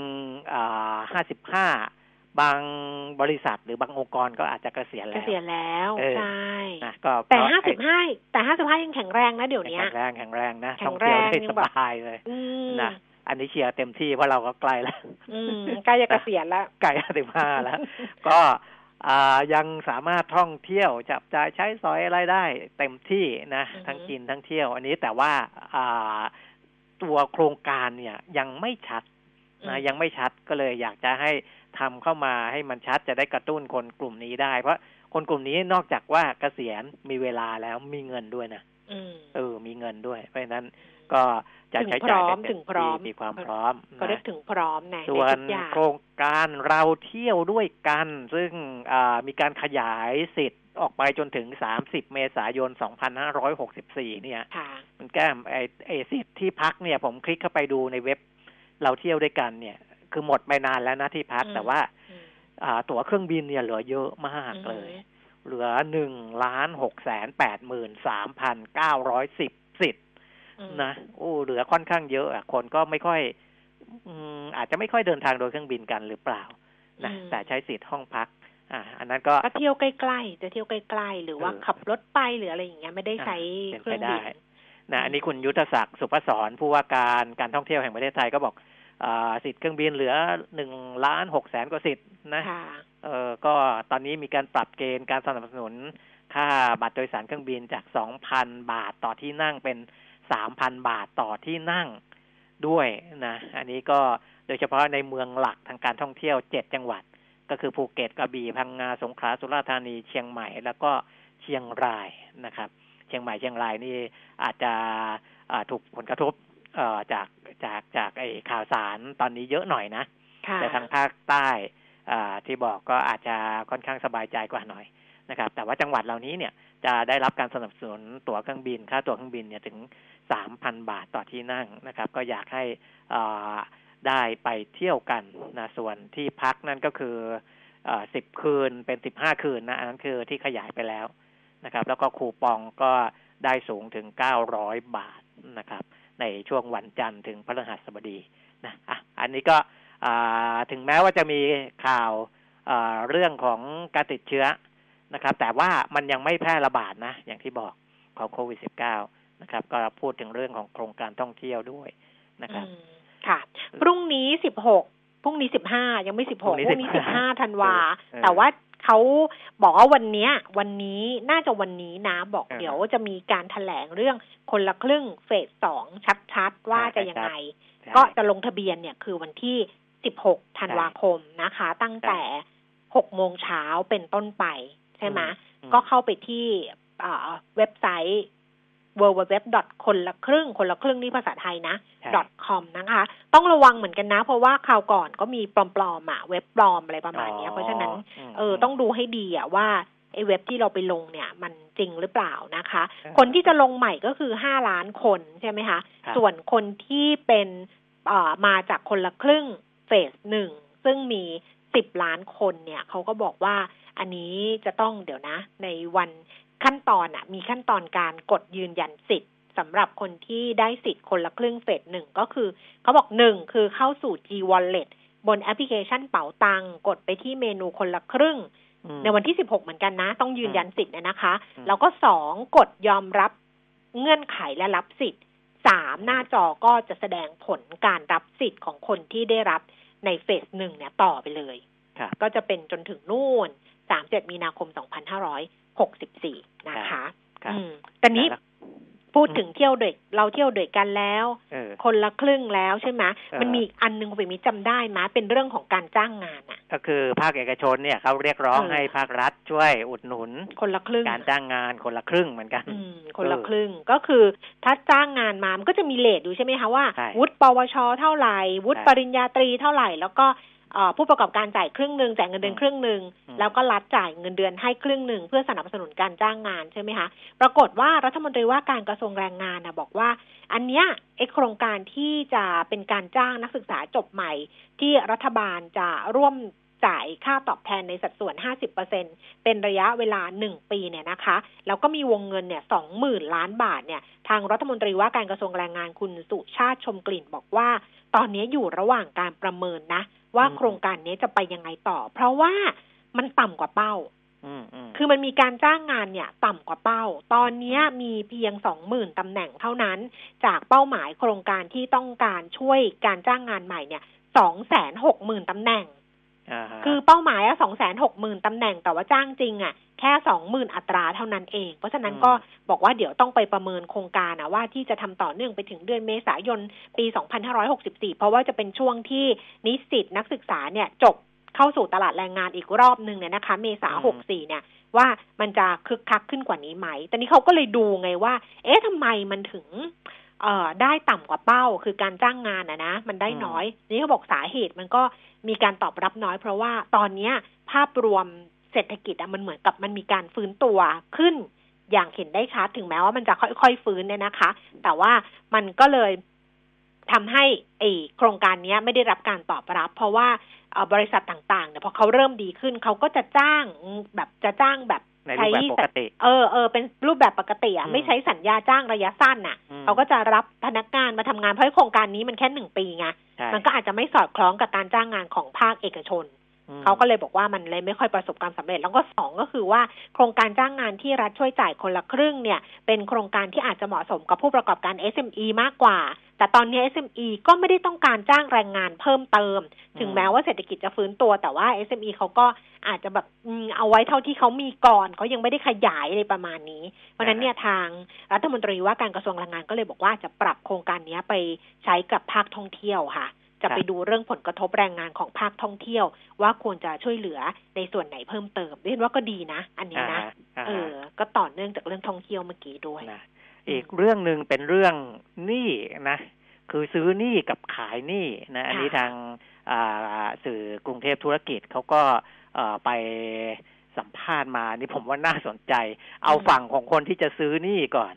ๆห้าสิบห้าบางบริษัทหรือบางองค์กรก็อาจจะเกษียณเกแล้วษียณแล้วเออใช่นะก็แต่เพระห้าไอ้สิบห้าแต่ห้าสิบห้ายังแข็งแรงนะเดี๋ยวเนี้ยแข็งแรงแข็งแรงนะแข็ท่องงแรเที่ยวงได้ยัสงแบบบายเลยอืมนะ อันนี้เชียร์เต็มที่เพราะเราก็ใกล้แล้วอืมใกล้จะเกษียณแล้วใกล้สิบห้าแล้ว ก็อ่ายังสามารถท่องเที่ยวจับจ่ายใช้สอยอะไรได้เต็มที่นะอือฮึทั้งกินทั้งเที่ยว อันนี้แต่ว่าอ่าตัวโครงการเนี่ยยังไม่ชัดนะยังไม่ชัดก็เลยอยากจะให้ทำเข้ามาให้มันชัดจะได้กระตุ้นคนกลุ่มนี้ได้ เพราะคนกลุ่มนี้นอกจากว่าเกษียณมีเวลาแล้วมีเงินด้วยนะอืมเออ มีเงินด้วย เพราะฉะนั้นก็ จะถึงใช้พร้จ่ายอได้มเต็ถึมงพร้อที่มมีความพร้อมก็เรียกนะถึงพร้อมนะส่วนในทุกอย่างโครงการเราเที่ยวด้วยกัน ซึ่งอ่ามีการขยายสิทธิ์ออกไปจนถึง 30 เมษายน 2564 เนี่ยค่ะมันแก้มไอไอสิทธิ์ที่พักเนี่ย ผมคลิกเข้าไปดูในเว็บ เราเที่ยวด้วยกันเนี่ย คือหมดไปนานแล้วนะที่พักอืมแต่ว่าอืมอ่าตั๋วเครื่องบินเนี่ยเหลือเยอะมากเลย เหลือหนึ่งล้านหกแสนแปดหมื่นสามพันเก้าร้อยสิบสิทธิ์อืม นะโอ้เหลือค่อนข้างเยอะอะคนก็ไม่ค่อย อืมอาจจะไม่ค่อยเดินทางโดยเครื่องบินกันหรือเปล่านะอืมแต่ใช้สิทธิ์ห้องพัก อ่า อันนั้นก็ก็เที่ยวใกล้ๆจะเที่ยวใกล้ๆหรือว่าเออขับรถไปหรืออะไรอย่างเงี้ยไม่ได้ใช้เป็นเครื่ไปองได้บินนะอันนี้คุณยุทธศักดิ์สุภศรผู้ว่าการการท่องเที่ยวแห่งประเทศไทยก็บอกอ่าสิทธิ์เครื่องบินเหลือหนึ่งล้านหกแสนกว่าสิทธิ์นะค่ะเออก็ตอนนี้มีการปรับเกณฑ์การสนับสนุน ค่าบัตรโดยสารเครื่องบินจากสองพันบาทต่อที่นั่งเป็น สามพันบาทต่อที่นั่งด้วยนะ อันนี้ก็โดยเฉพาะในเมืองหลักทางการท่องเที่ยวเจ็ดจังหวัด ก็คือภูเก็ตกระบี่พังงาสงขลาสุราษฎร์ธานีเชียงใหม่ แล้วก็เชียงรายนะครับ เชียงใหม่เชียงรายนี่อาจจะถูกผลกระทบจากจากจากไอ้ข่าวสารตอนนี้เยอะหน่อยนะแต่ทางภาคใต้ที่บอกก็อาจจะค่อนข้างสบายใจกว่าหน่อย นะครับ แต่ว่าจังหวัดเหล่านี้เนี่ยจะได้รับการสนับสนุนตั๋วเครื่องบิน ค่าตั๋วเครื่องบินเนี่ยถึงสามพันบาทต่อที่นั่งนะครับ ก็อยากให้ได้ไปเที่ยวกันนะส่วนที่พักนั่นก็คือสิบคืนเป็นสิบห้าคืนนะอันนั้นคือที่ขยายไปแล้วนะครับ แล้วก็คูปองก็ได้สูงถึงเก้าร้อยบาทนะครับ ในช่วงวันจันทร์ถึงพฤหัสบดีนะอะอันนี้ก็ถึงแม้ว่าจะมีข่าวเรื่องของการติดเชื้อ นะครับ แต่ว่ามันยังไม่แพร่ระบาดนะ อย่างที่บอกของโควิด -19 นะครับ ก็พูดถึงเรื่องของโครงการท่องเที่ยวด้วยนะครับ ค่ะ พรุ่งนี้สิบหกพรุ่งนี้สิบห้ายังไม่สิบหกพรุ่งนี้สิบห้าธันวา แต่ว่าเขาบอกว่าวันนี้วันนี้น่าจะวันนี้นะ บอกเดี๋ยวจะมีการถแถลงเรื่องคนละครึ่งเฟสสองชัดๆ ว่าจะยังไง ก็จะลงทะเบียนเนี่ยคือวันที่สิบหกธันวาคมนะคะ ตั้งแต่หกโมงเช้าเป็นต้นไป ใช่ไหมก็เข้าไปที่เว็บไซต์ w w w คนละครึ่ง คนละครึ่งนี่ภาษาไทยนะ .com นะคะ ต้องระวังเหมือนกันนะ เพราะว่าคราวก่อนก็มีปลอมๆอะเว็บปลอมอะไรประมาณนี้เพราะฉะนั้นเออต้องดูให้ดีอะว่าไอ้เว็บที่เราไปลงเนี่ยมันจริงหรือเปล่านะคะ คนที่จะลงใหม่ก็คือห้าล้านคนใช่ไหมคะ ส่วนคนที่เป็นมาจากคนละครึ่งเฟสหนึ่งซึ่งมีสิบล้านคนเนี่ยเขาก็บอกว่า อันนี้จะต้องเดี๋ยวนะ ในวันขั้นตอนอะมีขั้นตอนการกดยืนยันสิทธิ์สำหรับคนที่ได้สิทธิ์คนละครึ่งเฟสหนึ่งก็คือ เขาบอกหนึ่งคือเข้าสู่ G Wallet บนแอปพลิเคชันเป๋าตังกดไปที่เมนูคนละครึ่ง ในวันที่สิบหกเหมือนกันนะ ต้องยืนยันสิทธิ์นะคะ แล้วก็สองกดยอมรับเงื่อนไขและรับสิทธิ์สามหน้าจอก็จะแสดงผลการรับสิทธิ์ของคนที่ได้รับในเฟสหนึ่งเนี่ยต่อไปเลยก็จะเป็นจนถึงนู่น สามเจ็ดมีนาคมสองพันห้าร้อยหกสิบสี่นะคะอืมตอนนี้พูดถึงเที่ยวเด็กเราเที่ยวเด็กกันแล้ว คนละครึ่งแล้วใช่ไหมมันมีอันนึงคุณมิจำได้ไหมเป็นเรื่องของการจ้างงานอะ ก็คือภาคเอกชนเนี่ยเขาเรียกร้องให้ภาครัฐช่วยอุดหนุน คนละครึ่งการจ้างงานคนละครึ่งเหมือนกันคนละครึ่งก็คือถ้าจ้างงานมามันก็จะมีเลทอยู่ใช่ไหมคะว่าวุฒิปวชเท่าไหร่วุฒิปริญญาตรีเท่าไหร่ แล้วก็ ผู้ประกอบการจ่ายครึ่งหนึ่งจ่ายเงินเดือนครึ่งหนึ่งแล้วก็รัฐจ่ายเงินเดือนให้ครึ่งหนึ่งเพื่อสนับสนุนการจ้างงานใช่ไหมคะปรากฏว่ารัฐมนตรีว่าการกระทรวงแรงงานนะบอกว่า อันเนี้ยไอโครงการที่จะเป็นการจ้างนักศึกษาจบใหม่ ที่รัฐบาลจะร่วม จ่ายค่าตอบแทนในสัดส่วน 50%เป็นระยะเวลา 1 ปีเนี่ยนะคะ แล้วก็มีวงเงินเนี่ย20,000 ล้านบาทเนี่ย ทางรัฐมนตรีว่าการกระทรวงแรงงานคุณสุชาติชมกลิ่นบอกว่า ตอนนี้อยู่ระหว่างการประเมินนะ ว่าโครงการนี้จะไปยังไงต่อ เพราะว่ามันต่ำกว่าเป้าคือมันมีการจ้างงานเนี่ย ต่ำกว่าเป้า ตอนนี้มีเพียงสองหมื่นตำแหน่งเท่านั้น จากเป้าหมายโครงการที่ต้องการช่วยการจ้างงานใหม่เนี่ยสองแสนหกหมื่นตำแหน่ง คือเป้าหมายอะสองแสนหกหมื่นตำแหน่งแต่ว่าจ้างจริงอะแค่สองหมื่นอัตราเท่านั้นเอง เพราะฉะนั้นก็บอกว่าเดี๋ยวต้องไปประเมินโครงการนะว่าที่จะทำต่อเนื่องไปถึงเดือนเมษายนปี 2564 เพราะว่าจะเป็นช่วงที่นิสิตนักศึกษาเนี่ยจบเข้าสู่ตลาดแรงงานอีกรอบหนึ่งเนี่ยนะคะ เมษาหกสี่เนี่ยว่ามันจะคึกคักขึ้นกว่านี้ไหมตอนนี้เขาก็เลยดูไงว่า เอ๊ะทำไมมันถึงเอ่อได้ต่ำกว่าเป้า คือการจ้างงานอะนะ มันได้น้อย นี่เขาบอกสาเหตุมันก็ มีการตอบรับน้อย เพราะว่าตอนนี้ภาพรวมเศรษฐกิจอะมันเหมือนกับมันมีการฟื้นตัวขึ้น อย่างเห็นได้ชัดถึงแม้ว่ามันจะค่อยๆฟื้นเนี่ยนะคะ แต่ว่ามันก็เลยทำให้ไอโครงการนี้ไม่ได้รับการตอบรับ เพราะว่าบริษัทต่างๆเนี่ยพอเขาเริ่มดีขึ้นเขาก็จะจ้างแบบจะจ้างแบบ ใช้ปกติ เออเออเป็นรูปแบบปกติอะไม่ใช้สัญญาจ้างระยะสั้นน่ะเขาก็จะรับพนักงานมาทำงานเพราะโครงการนี้มันแค่หนึ่งปีไงมันก็อาจจะไม่สอดคล้องกับการจ้างงานของภาคเอกชน เขาก็เลยบอกว่ามันเลยไม่ค่อยประสบความสำเร็จ แล้วก็สองก็คือว่าโครงการจ้างงานที่รัฐช่วยจ่ายคนละครึ่งเนี่ย เป็นโครงการที่อาจจะเหมาะสมกับผู้ประกอบการ SME มากกว่า แต่ตอนนี้ SME ก็ไม่ได้ต้องการจ้างแรงงานเพิ่มเติม ถึงแม้ว่าเศรษฐกิจจะฟื้นตัว แต่ว่า SME เขาก็อาจจะแบบเอาไว้เท่าที่เขามีก่อนเขายังไม่ได้ขยายอะไรประมาณนี้ เพราะนั้นเนี่ยทางรัฐมนตรีว่าการกระทรวงแรงงานก็เลยบอกว่าจะปรับโครงการนี้ไปใช้กับภาคท่องเที่ยวค่ะ จะครับไปดูเรื่องผลกระทบแรงงานของภาคท่องเที่ยว ว่าควรจะช่วยเหลือในส่วนไหนเพิ่มเติมเรียนว่าก็ดีนะ อันนี้นะอ่าฮอ่าเอฮะอก็ต่อเนื่องจากเรื่องท่องเที่ยวเมื่อกี้ด้วยนะอีกเรื่องหนึ่งเป็นเรื่องหนี้นะ คือซื้อหนี้กับขายหนี้นะ อันนี้ค่ะทางอ่าสื่อกรุงเทพธุรกิจเขาก็เอ่อไปสัมภาษณ์มานี่ผมว่าน่าสนใจ เอาฝั่งของคนที่จะซื้อหนี้ก่อน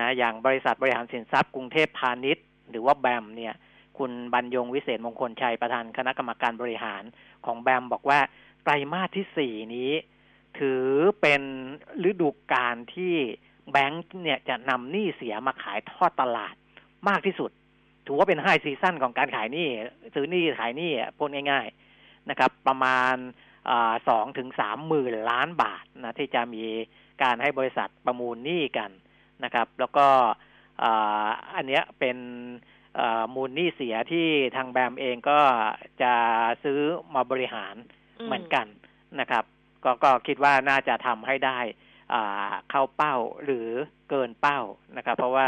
นะอย่างบริษัทบริหารสินทรัพย์กรุงเทพพาณิชย์ หรือว่าแบมเนี่ย คุณบรรยงวิเศษมงคลชัยประธานคณะกรรมการบริหารของแบมบอกว่าไตรมาสที่สี่นี้ ถือเป็นฤดูกาลที่แบงค์เนี่ยจะนำหนี้เสียมาขายทอดตลาดมากที่สุด ถือว่าเป็นไฮซีซั่นของการขายหนี้ซื้อหนี้ขายหนี้อะพูดง่าย ๆนะครับ ประมาณสองถึงสามหมื่นล้านบาทนะที่จะมีการให้บริษัทประมูลหนี้กันนะครับ แล้วก็อันเนี้ยเป็น มูลหนี้เสียที่ทางแบมเองก็จะซื้อมาบริหารเหมือนกันนะครับ ก็ก็คิดว่าน่าจะทำให้ได้อ่าเข้าเป้าหรือเกินเป้านะครับ เพราะว่า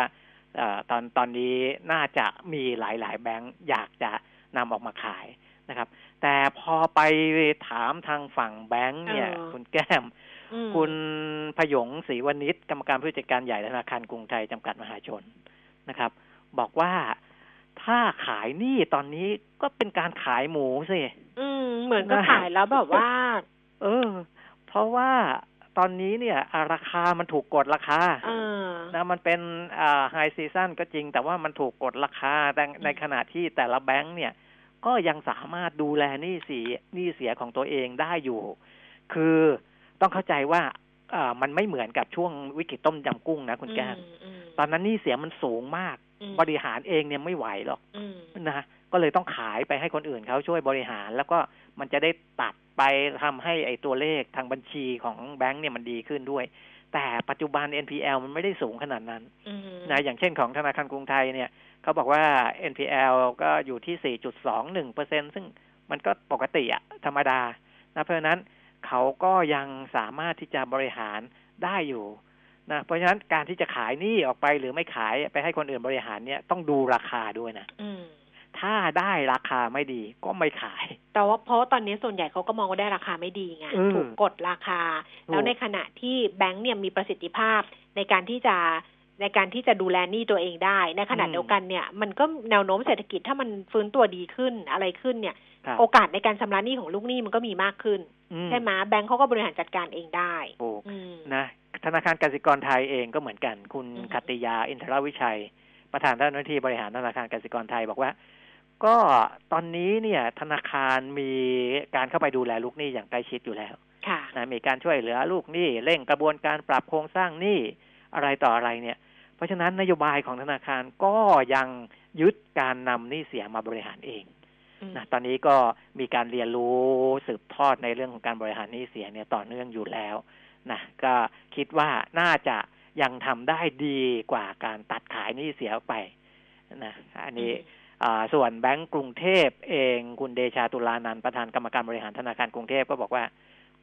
เออตอนตอนนี้น่าจะมีหลาย ๆ แบงก์อยากจะนำออกมาขายนะครับ แต่พอไปถามทางฝั่งแบงก์เนี่ยเออคุณแก้มอืมคุณพยงศรีวณิชกรรมการผู้จัดการใหญ่ธนาคารกรุงไทยจำกัดมหาชนนะครับ บอกว่า ถ้าขายหนี้ตอนนี้ก็เป็นการขายหมูสิอืม เหมือนก็นะขายแล้วแบบว่า เออ เพราะว่าตอนนี้เนี่ยอ่าราคามันถูกกดราคาเออนะมันเป็นอ่าไฮซีซั o นก็จริง แต่ว่ามันถูกกดราคาแต่ในขณะที่แต่ละแบงก์เนี่ย ก็ยังสามารถดูแลหนี้เสียหนี้เสียของตัวเองได้อยู่ คือต้องเข้าใจว่าอ่ามันไม่เหมือนกับช่วงวิกฤตต้มยำกุ้งนะคุณแก้มอืมตอนนั้นหนี้เสียมันสูงมากอืม บริหารเองเนี่ยไม่ไหวหรอกอืมนะก็เลยต้องขายไปให้คนอื่นเขาช่วยบริหาร แล้วก็มันจะได้ตัดไปทำให้ไอ้ตัวเลขทางบัญชีของแบงก์เนี่ยมันดีขึ้นด้วย แต่ปัจจุบัน NPL มันไม่ได้สูงขนาดนั้นอืมนะอย่างเช่นของธนาคารกรุงไทยเนี่ยเขาบอกว่า NPL ก็อยู่ที่ 4.21เปอร์เซ็นซึ่งมันก็ปกติอะธรรมดานะเพราะฉะนั้นเขาก็ยังสามารถที่จะบริหารได้อยู่ นะเพราะฉะนั้นการที่จะขายหนี้ออกไปหรือไม่ขายไปให้คนอื่นบริหารเนี่ยต้องดูราคาด้วยนะอืมถ้าได้ราคาไม่ดีก็ไม่ขาย แต่ว่าเพราะว่าตอนนี้ส่วนใหญ่เขาก็มองว่าได้ราคาไม่ดีไงอืมถูกกดราคาถูกแล้วในขณะที่แบงก์เนี่ยมีประสิทธิภาพในการที่จะในการที่จะดูแลหนี้ตัวเองได้ ในขณะเดียวกันเนี่ย มันก็แนวโน้มเศรษฐกิจถ้ามันฟื้นตัวดีขึ้นอะไรขึ้นเนี่ยครับโอกาสในการชำระหนี้ของลูกหนี้มันก็มีมากขึ้นอืมใช่ไหมแบงก์เขาก็บริหารจัดการเองได้ถูกอืมนะ ธนาคารกสิกรไทยเองก็เหมือนกัน คุณอือฮึคติยาอินทรวิชัย ประธานเจ้าหน้าที่บริหารธนาคารกสิกรไทยบอกว่า ก็ตอนนี้เนี่ยธนาคารมีการเข้าไปดูแลลูกหนี้อย่างใกล้ชิดอยู่แล้วค่ะนะมีการช่วยเหลือลูกหนี้เร่งกระบวนการปรับโครงสร้างหนี้อะไรต่ออะไรเนี่ย เพราะฉะนั้นนโยบายของธนาคารก็ยังยึดการนำหนี้เสียมาบริหารเองอืมนะตอนนี้ก็มีการเรียนรู้สืบทอดในเรื่องของการบริหารหนี้เสียเนี่ยต่อเนื่องอยู่แล้ว นะก็คิดว่าน่าจะยังทำได้ดีกว่าการตัดขายหนี้เสียออกไปนะอันนี้อ่าส่วนแบงก์กรุงเทพเองคุณเดชาตุลานันท์ประธานกรรมการบริหารธนาคารกรุงเทพก็บอกว่า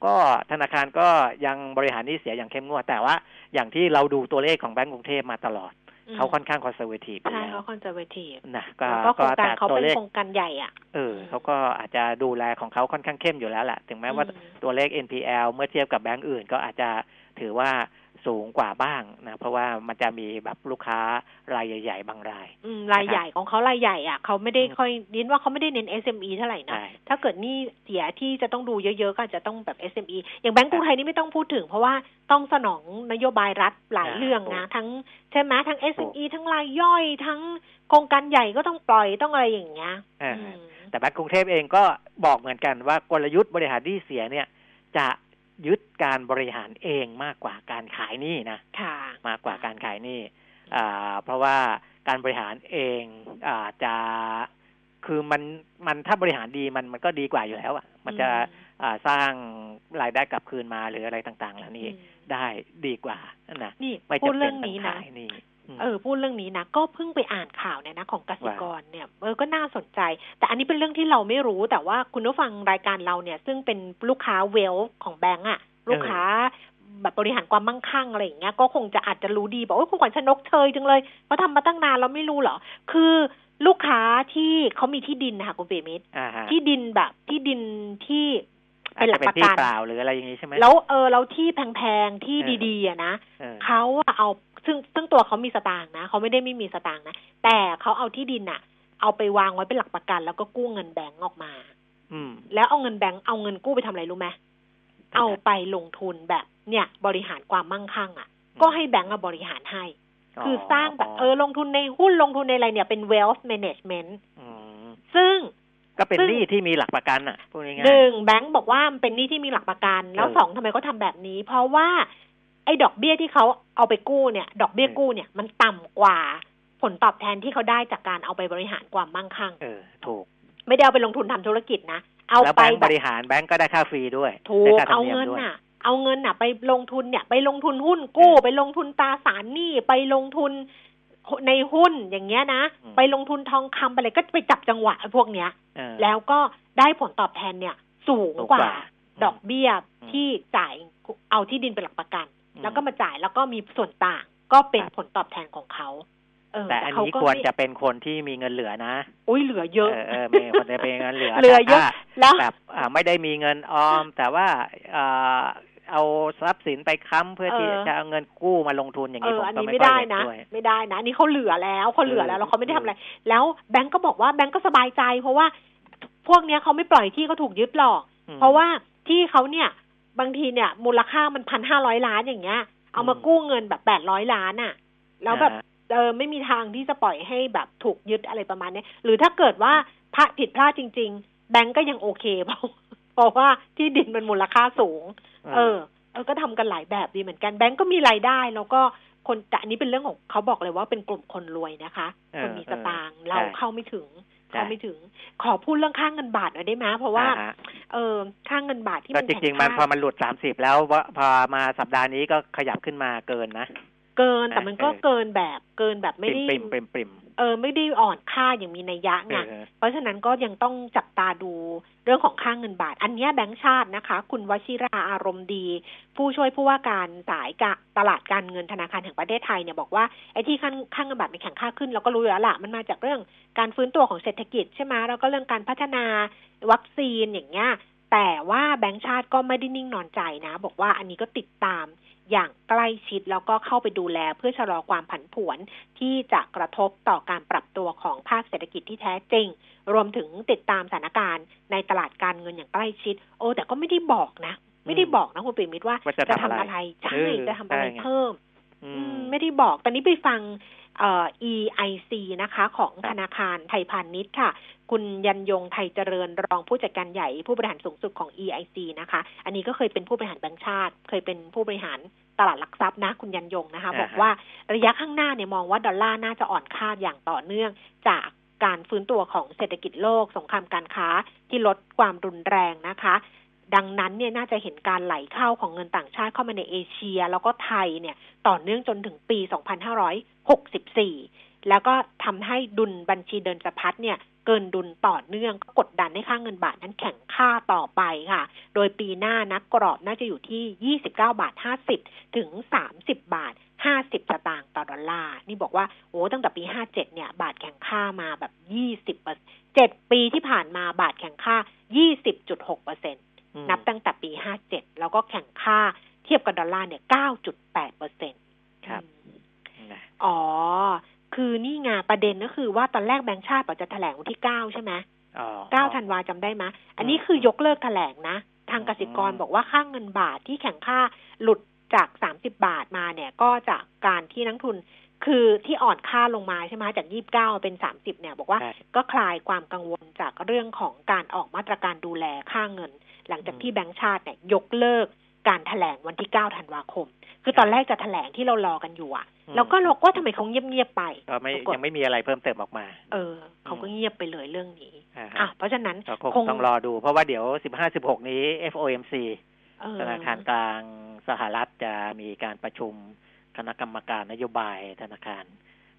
ก็ธนาคารก็ยังบริหารหนี้เสียอย่างเข้มงวด แต่ว่าอย่างที่เราดูตัวเลขของแบงก์กรุงเทพมาตลอดอืม เขาค่อนข้าง conservative อยู่ใช่แล้วเขา conservativeนะก็แล้วก็โครงการแต่เขาตัวเป็นเลขโครงการใหญ่อะเออเขาก็อาจจะดูแลของเขาค่อนข้างเข้มอยู่แล้วแหละถึงแม้ว่าอืมตัวเลข NPL เมื่อเทียบกับแบงก์อื่น ก็อาจจะถือว่า สูงกว่าบ้างนะเพราะว่ามันจะมีแบบลูกค้ารายใหญ่ๆ บางรายอืมรายใหญ่ของเขารายใหญ่อะเขาไม่ได้อืมค่อยเน้นว่าเขาไม่ได้เน้น SME เท่าไหร่นะใช่ถ้าเกิดหนี่เสียที่จะต้องดูเยอะๆ ก็อาจจะต้องแบบ SME อย่างแบงก์กรุงไทยนี่ไม่ต้องพูดถึง เพราะว่าต้องสนองนโยบายรัฐหลายอ่าเรื่องนะถูกทั้งใช่ไหมทั้ง SME ทั้งรายย่อยทั้งโครงการใหญ่ก็ต้องปล่อยต้องอะไรอย่างเงี้ยเอออืมแต่แบงก์กรุงเทพเองก็บอกเหมือนกันว่ากลยุทธ์บริหารหนี้เสียเนี่ยจะ ยึดการบริหารเองมากกว่าการขายหนี้นะค่ะมากกว่าการขายหนี้อ่าเพราะว่าการบริหารเองอาจะคือมันมันถ้าบริหารดีมันมันก็ดีกว่าอยู่แล้วอะมันจะอ่าสร้างรายได้กลับคืนมาหรืออะไรต่างๆ เหล่านี้อืมได้ดีกว่านะนี่ไม่พูดจำเป็เรื่นองต้องนี้นะขายหนี่ เออพูดเรื่องนี้นะก็เพิ่งไปอ่านข่าวเนี่ยนะของกสิกรเนี่ยเออก็น่าสนใจ แต่อันนี้เป็นเรื่องที่เราไม่รู้แต่ว่าคุณผู้ฟังรายการเราเนี่ย ซึ่งเป็นลูกค้าเวลของแบงก์อะลูกค้าแบบบริหารความมั่งคั่งอะไรอย่างเงี้ยก็คงจะอาจจะรู้ดี บอกว่าคุณขวัญชนกเชยจังเลยเขาทำมาตั้งนานเราไม่รู้เหรอ คือลูกค้าที่เขามีที่ดินนะคะคุณเปียมิตรอ่าฮะที่ดินแบบที่ดินที่ อาเป็จนหลัจะกเป็นประที่กันเปล่าหรืออะไรอย่างนี้ใช่ไหมแล้วเออแล้วที่แพงๆที่เออดีๆอะนะเออเขาอะเอาซึ่งซึ่งตัวเขามีสตางค์นะเขาไม่ได้ไม่มีสตางค์นะแต่เขาเอาที่ดินอะเอาไปวางไว้เป็นหลักประกัน แล้วก็กู้เงินแบงก์ออกมา อืม แล้วเอาเงินแบงก์เอาเงินกู้ไปทำอะไรรู้ไหมทำไมเอาไปลงทุนแบบเนี่ย บริหารความมั่งคั่งอะก็ให้แบงก์อะบริหารให้ คือสร้างแบบเออลงทุนในหุ้นลงทุนในอะไรเนี่ยเป็น wealth management มซึ่ง ก็เป็นซึ่งหนี้ที่มีหลักประกันอะพูดง่ายหนึ่งแบงก์บอกว่ามันเป็นหนี้ที่มีหลักประกัน แล้วเออสองทำไมเขาทำแบบนี้ เพราะว่าไอ้ดอกเบี้ยที่เขาเอาไปกู้เนี่ย ดอกเบี้ยเออกู้เนี่ยมันต่ำกว่าผลตอบแทนที่เขาได้จากการเอาไปบริหารความมั่งคั่งเออถูก ไม่ได้เอาไปลงทุนทำธุรกิจนะเอาแล้วไปแบงค์แบบบริหารแบงค์ก็ได้ค่าฟรีด้วยถูได้กค่าธรเอารมเนียมเงินด้วยน่ะ เอาเงินน่ะ ไปลงทุนเนี่ย ไปลงทุนหุ้นกู้เออไปลงทุนตราสารหนี้ไปลงทุน ในหุ้นอย่างเงี้ยนะอืมไปลงทุนทองคำไปอะไรก็ไปจับจังหวะไอ้พวกเนี้ยเออแล้วก็ได้ผลตอบแทนเนี่ย สูงสูงกกว่าว่าดอกเบี้ยอืมที่จ่ายเอาที่ดินเป็นหลักประกันอืมแล้วก็มาจ่ายแล้วก็มีส่วนต่างก็เป็นผลตอบแทนของเขาเออแต่อันเขานี้ก็ควรไม่จะเป็นคนที่มีเงินเหลือนะ อุ้ยเหลือเยอะ เออเออไม่ควรจะเป็นเงินเหลือเหลือเยอะแต่แล้วถ้าแบบอ่าไม่ได้มีเงินออม แต่ว่าอ่า เอาทรัพย์สินไปค้ำเพื่อที่เออจะเอาเงินกู้มาลงทุนอย่างเอนี้อผมอันก็นี้ไม่ไม่ค่อยได้เห็นนะด้วยไม่ได้นะอันนี้เขาเหลือแล้วเขาเหลือแล้วเออแล้วเขาไม่ได้เออทำอะไร แล้วแบงก์ก็บอกว่าแบงก์ก็สบายใจ เพราะว่าพวกเนี้ยเขาไม่ปล่อยที่เขาถูกยึดหรอกอืมเพราะว่าที่เขาเนี่ยบางทีเนี่ยมูลค่ามันพันห้าร้อยล้านอย่างเงี้ย เอามาอืมกู้เงินแบบแปดร้อยล้านอะ แล้วแบบอ่าฮะเออไม่มีทางที่จะปล่อยให้แบบถูกยึดอะไรประมาณเนี้ยหรือถ้าเกิดว่าพลาดผิดพลาดจริง ๆ แบงก์ก็ยังโอเคเพราะ เพราะว่าที่ดินมันมูลค่าสูง เออเออก็ทำกันหลายแบบดีเหมือนกันแบงก์ก็มีรายได้แล้วก็คนแต่อันนี้เป็นเรื่องของเขาบอกเลยว่าเป็นกลุ่มคนรวยนะคะเออคนมีสตางค์เออเราใช่เข้าไม่ถึงใช่เข้าไม่ถึง ขอพูดเรื่องค่างเงินบาทหน่อยได้ไหมเพราะว่าอ่ฮะเออค่างเงินบาทที่ก็มันจแข็งริงๆมันพอค่ามันหลุดสามสิบแล้วว่าพอมาสัปดาห์นี้ก็ขยับขึ้นมาเกินนะ เกินแต่มันก็เออเกินแบบเกินแบบปไม่ริมได้ปริมปริมปริมเออไม่ได้อ่อนค่าอย่างมีนัยยะไงเออเพราะฉะนั้นก็ยังต้องจับตาดูเรื่องของค่างเงินบาท อันเนี้ยแบงก์ชาตินะคะ คุณวชิราอารมณ์ดี ผู้ช่วยผู้ว่าการสายกะตลาดการเงินธนาคารแห่งประเทศไทยเนี่ยบอกว่าไอ้ที่ค่าค่างเงินบาทมันแข็งค่าขึ้นเราก็รู้อยู่แล้วล่ะมันมาจากเรื่องการฟื้นตัวของเศรษฐกิจใช่ไหมแล้วก็เรื่องการพัฒนาวัคซีนอย่างเงี้ยแต่ว่าแบงก์ชาติก็ไม่ได้นิ่งนอนใจนะ บอกว่าอันนี้ก็ติดตาม อย่างใกล้ชิดแล้วก็เข้าไปดูแลเพื่อชะลอความผันผวนที่จะกระทบต่อการปรับตัวของภาคเศรษฐกิจที่แท้จริง รวมถึงติดตามสถานการณ์ในตลาดการเงินอย่างใกล้ชิด โอ้แต่ก็ไม่ได้บอกนะ ไม่ได้บอกนะคุณปิ่มมิตรว่าว่าจะทำอะไรอะไรใช่เออจะทำอะไรใช่ไงเพิ่มอือืมมไม่ได้บอกตอนนี้ไปฟังเอ่อ EIC นะคะของครับธนาคารไทยพาณิชย์ค่ะ คุณยันยงไทยเจริญรองผู้จัดการใหญ่ผู้บริหารสูงสุดของ EIC นะคะ อันนี้ก็เคยเป็นผู้บริหารแบงก์ชาติ เคยเป็นผู้บริหารตลาดหลักทรัพย์นะ คุณยันยงนะคะอ่าฮะบอกว่าระยะข้างหน้าเนี่ยมองว่าดอลลาร์น่าจะอ่อนค่าอย่างต่อเนื่องจากการฟื้นตัวของเศรษฐกิจโลก สงครามการค้าที่ลดความรุนแรงนะคะ ดังนั้นเนี่ยน่าจะเห็นการไหลเข้าของเงินต่างชาติเข้ามาในเอเชีย แล้วก็ไทยเนี่ยต่อเนื่องจนถึงปี 2564 แล้วก็ทำให้ดุลบัญชีเดินสะพัดเนี่ยเกินดุลต่อเนื่องก็กดดันให้ค่าเงินบาทนั้นแข็งค่าต่อไปค่ะ โดยปีหน้านักกรอบน่าจะอยู่ที่ 29 บาท 50 ถึง 30 บาท 50 สตางค์ต่อดอลลาร์ นี่บอกว่าโอ้ตั้งแต่ปี 57 เนี่ย บาทแข็งค่ามาแบบ 20เจ็ดปีที่ผ่านมาบาทแข็งค่า 20.6เปอร์เซ็นตอืม นับตั้งแต่ปี 57 แล้วก็แข่งค่าเทียบกับดอลลาร์เนี่ย 9.8เปอร์เซ็นต์ครับนะอ๋อ คือนี่ไงประเด็นก็คือว่าตอนแรกแบงก์ชาติบอกจะแถลงวันที่ 9 ใช่ไหมอ๋อ9ธันวาจำได้ไหมอันนี้คือยกเลิกแถลงนะ ทางกสิกรอืมบอกว่าค่างเงินบาทที่แข่งค่าหลุดจาก 30 บาทมาเนี่ย ก็จากการที่นักทุน คือที่อ่อนค่าลงมาใช่ไหมจาก29เป็น30เนี่ย บอกว่าใช่ก็คลายความกังวลจากเรื่องของการออกมาตรการดูแลค่าเงิน หลังจากที่อืมแบงก์ชาติเนี่ยยกเลิกการแถลงวันที่9ธันวาคม คือตอนแรกจะแถลงที่เรารอกันอยู่อะอืมแล้วก็เราก็ทำไมเขาเงียบๆไปก็ไม่ปรากฏยังไม่มีอะไรเพิ่มเติมออกมา เออเขาก็เงียบไปเลยเรื่องนี้อ่าอะฮะเพราะฉะนั้นก็คงคงต้องรอดู เพราะว่าเดี๋ยวสิบห้าสิบหกนี้ FOMC เออธนาคารกลางสหรัฐจะมีการประชุม คณะกรรมการนโยบายธนาคาร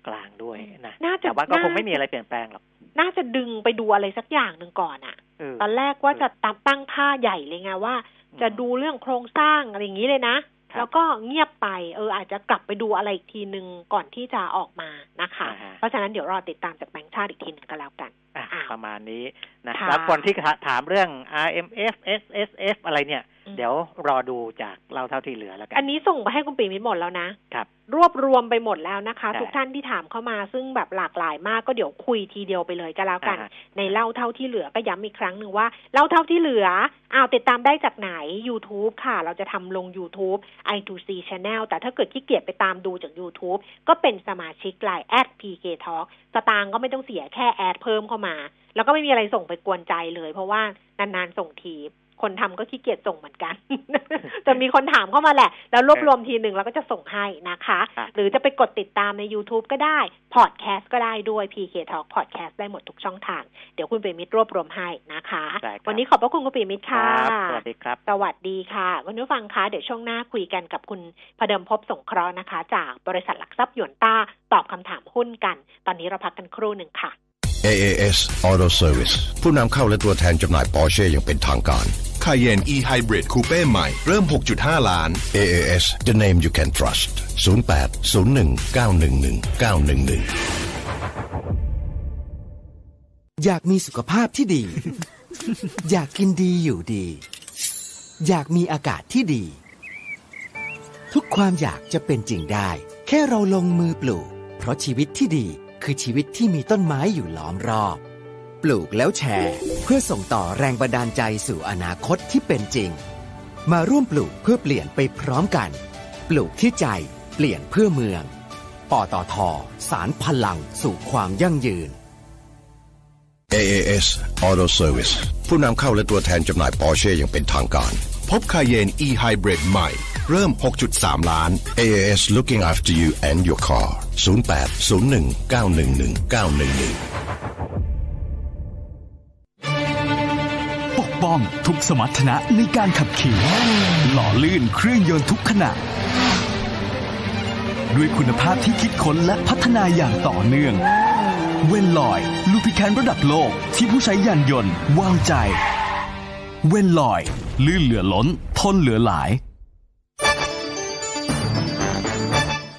กลางด้วยนะน่าจะแต่ว่าก็คงไม่มีน่าอะไรเปลี่ยนแปลงหรอก น่าจะดึงไปดูอะไรสักอย่างหนึ่งก่อนอะเออตอนแรกว่าจะตั้งตั้งท่าใหญ่เลยไงว่า จะดูเรื่องโครงสร้างอะไรอย่างนี้เลยนะครับแล้วก็เงียบไป เออ อาจจะกลับไปดูอะไรอีกทีหนึ่งก่อนที่จะออกมานะคะอ่าฮะเพราะฉะนั้นเดี๋ยวรอติดตามจากแบงค์ชาติาติอีกทีหนึ่งก็แล้วกันอะอ้าวประมาณนี้นะค่ะแล้วคนที่ถามเรื่อง RMF SSF อะไรเนี่ยอืม เดี๋ยวรอดูจากเล่าเท่าที่เหลือแล้วกัอันนี้ส่งไปให้คุณปีมิตรหมดแล้วนะครับ รวบรวมไปหมดแล้วนะคะใช่ทุกท่านที่ถามเข้ามาซึ่งแบบหลากหลายมากก็เดี๋ยวคุยทีเดียวไปเลยก็แล้วกันอ่าฮะในเล่าเท่าที่เหลือก็ย้ำอีกครั้งหนึ่งว่าเล่าเท่าที่เหลืออ้าวติดตามได้จากไหน YouTube ค่ะ เราจะทำลง YouTube i2c Channel แต่ถ้าเกิดขี้เกียจไปตามดูจาก YouTube ก็เป็นสมาชิกไลน์ at pk talk สตางค์ก็ไม่ต้องเสียแค่แอดเพิ่มเข้ามา แล้วก็ไม่มีอะไรส่งไปกวนใจเลย เพราะว่านานๆส่งที คนทำก็ขี้เกียจส่งเหมือนกันจะมีคนถามเข้ามาแหละ แล้วรวบรวมทีหนึ่งแล้วก็จะส่งให้นะคะครับหรือจะไปกดติดตามใน YouTube ก็ได้พอดแคสต์ก็ได้ด้วย PK Talk Podcast ได้หมดทุกช่องทาง เดี๋ยวคุณเปรมิตรรวบรวมให้นะคะได้ครับวันนี้ขอบพระคุณคุณเปรมิตรคค่ะรับสวัสดีครับ สวัสดีค่ะคุณผู้ฟังคะเดี๋ยวช่วงหน้าคุยกันกับคุณพเดิมพบสงเคราะห์นะคะ จากบริษัทหลักทรัพย์หยวนต้าตอบคำถามหุ้นกัน ตอนนี้เราพักกันครู่หนึ่งค่ะ AAS Auto Service ผู้นำเข้าและตัวแทนจำหน่าย Porsche อย่างเป็นทางการ Cayenne E-Hybrid Coupe ใหม่ เริ่ม 6.5 ล้าน AAS the name you can trust 08 01 911 911 อยากมีสุขภาพที่ดี อยากกินดีอยู่ดี อยากมีอากาศที่ดี ทุกความอยากจะเป็นจริงได้ แค่เราลงมือปลูก เพราะชีวิตที่ดี คือชีวิตที่มีต้นไม้อยู่ล้อมรอบ ปลูกแล้วแชร์ เพื่อส่งต่อแรงบันดาลใจสู่อนาคตที่เป็นจริง มาร่วมปลูกเพื่อเปลี่ยนไปพร้อมกัน ปลูกที่ใจเปลี่ยนเพื่อเมือง ปตทสารพลังสู่ความยั่งยืน AAS Auto Service ผู้นำเข้าและตัวแทนจำหน่าย Porsche อย่างเป็นทางการ พบ Cayenne E-Hybrid ใหม่ เริ่ม 6.3 ล้าน AAS looking after you and your car 08 01 911 911 ปกป้องทุกสมรรถนะในการขับขี่ หล่อลื่นเครื่องยนต์ทุกขณะ ด้วยคุณภาพที่คิดค้นและพัฒนาอย่างต่อเนื่อง เวนลอยลูพิแคนระดับโลกที่ผู้ใช้ยานยนต์วางใจ เวนลอย ลื่นเหลือล้น ทนเหลือหลาย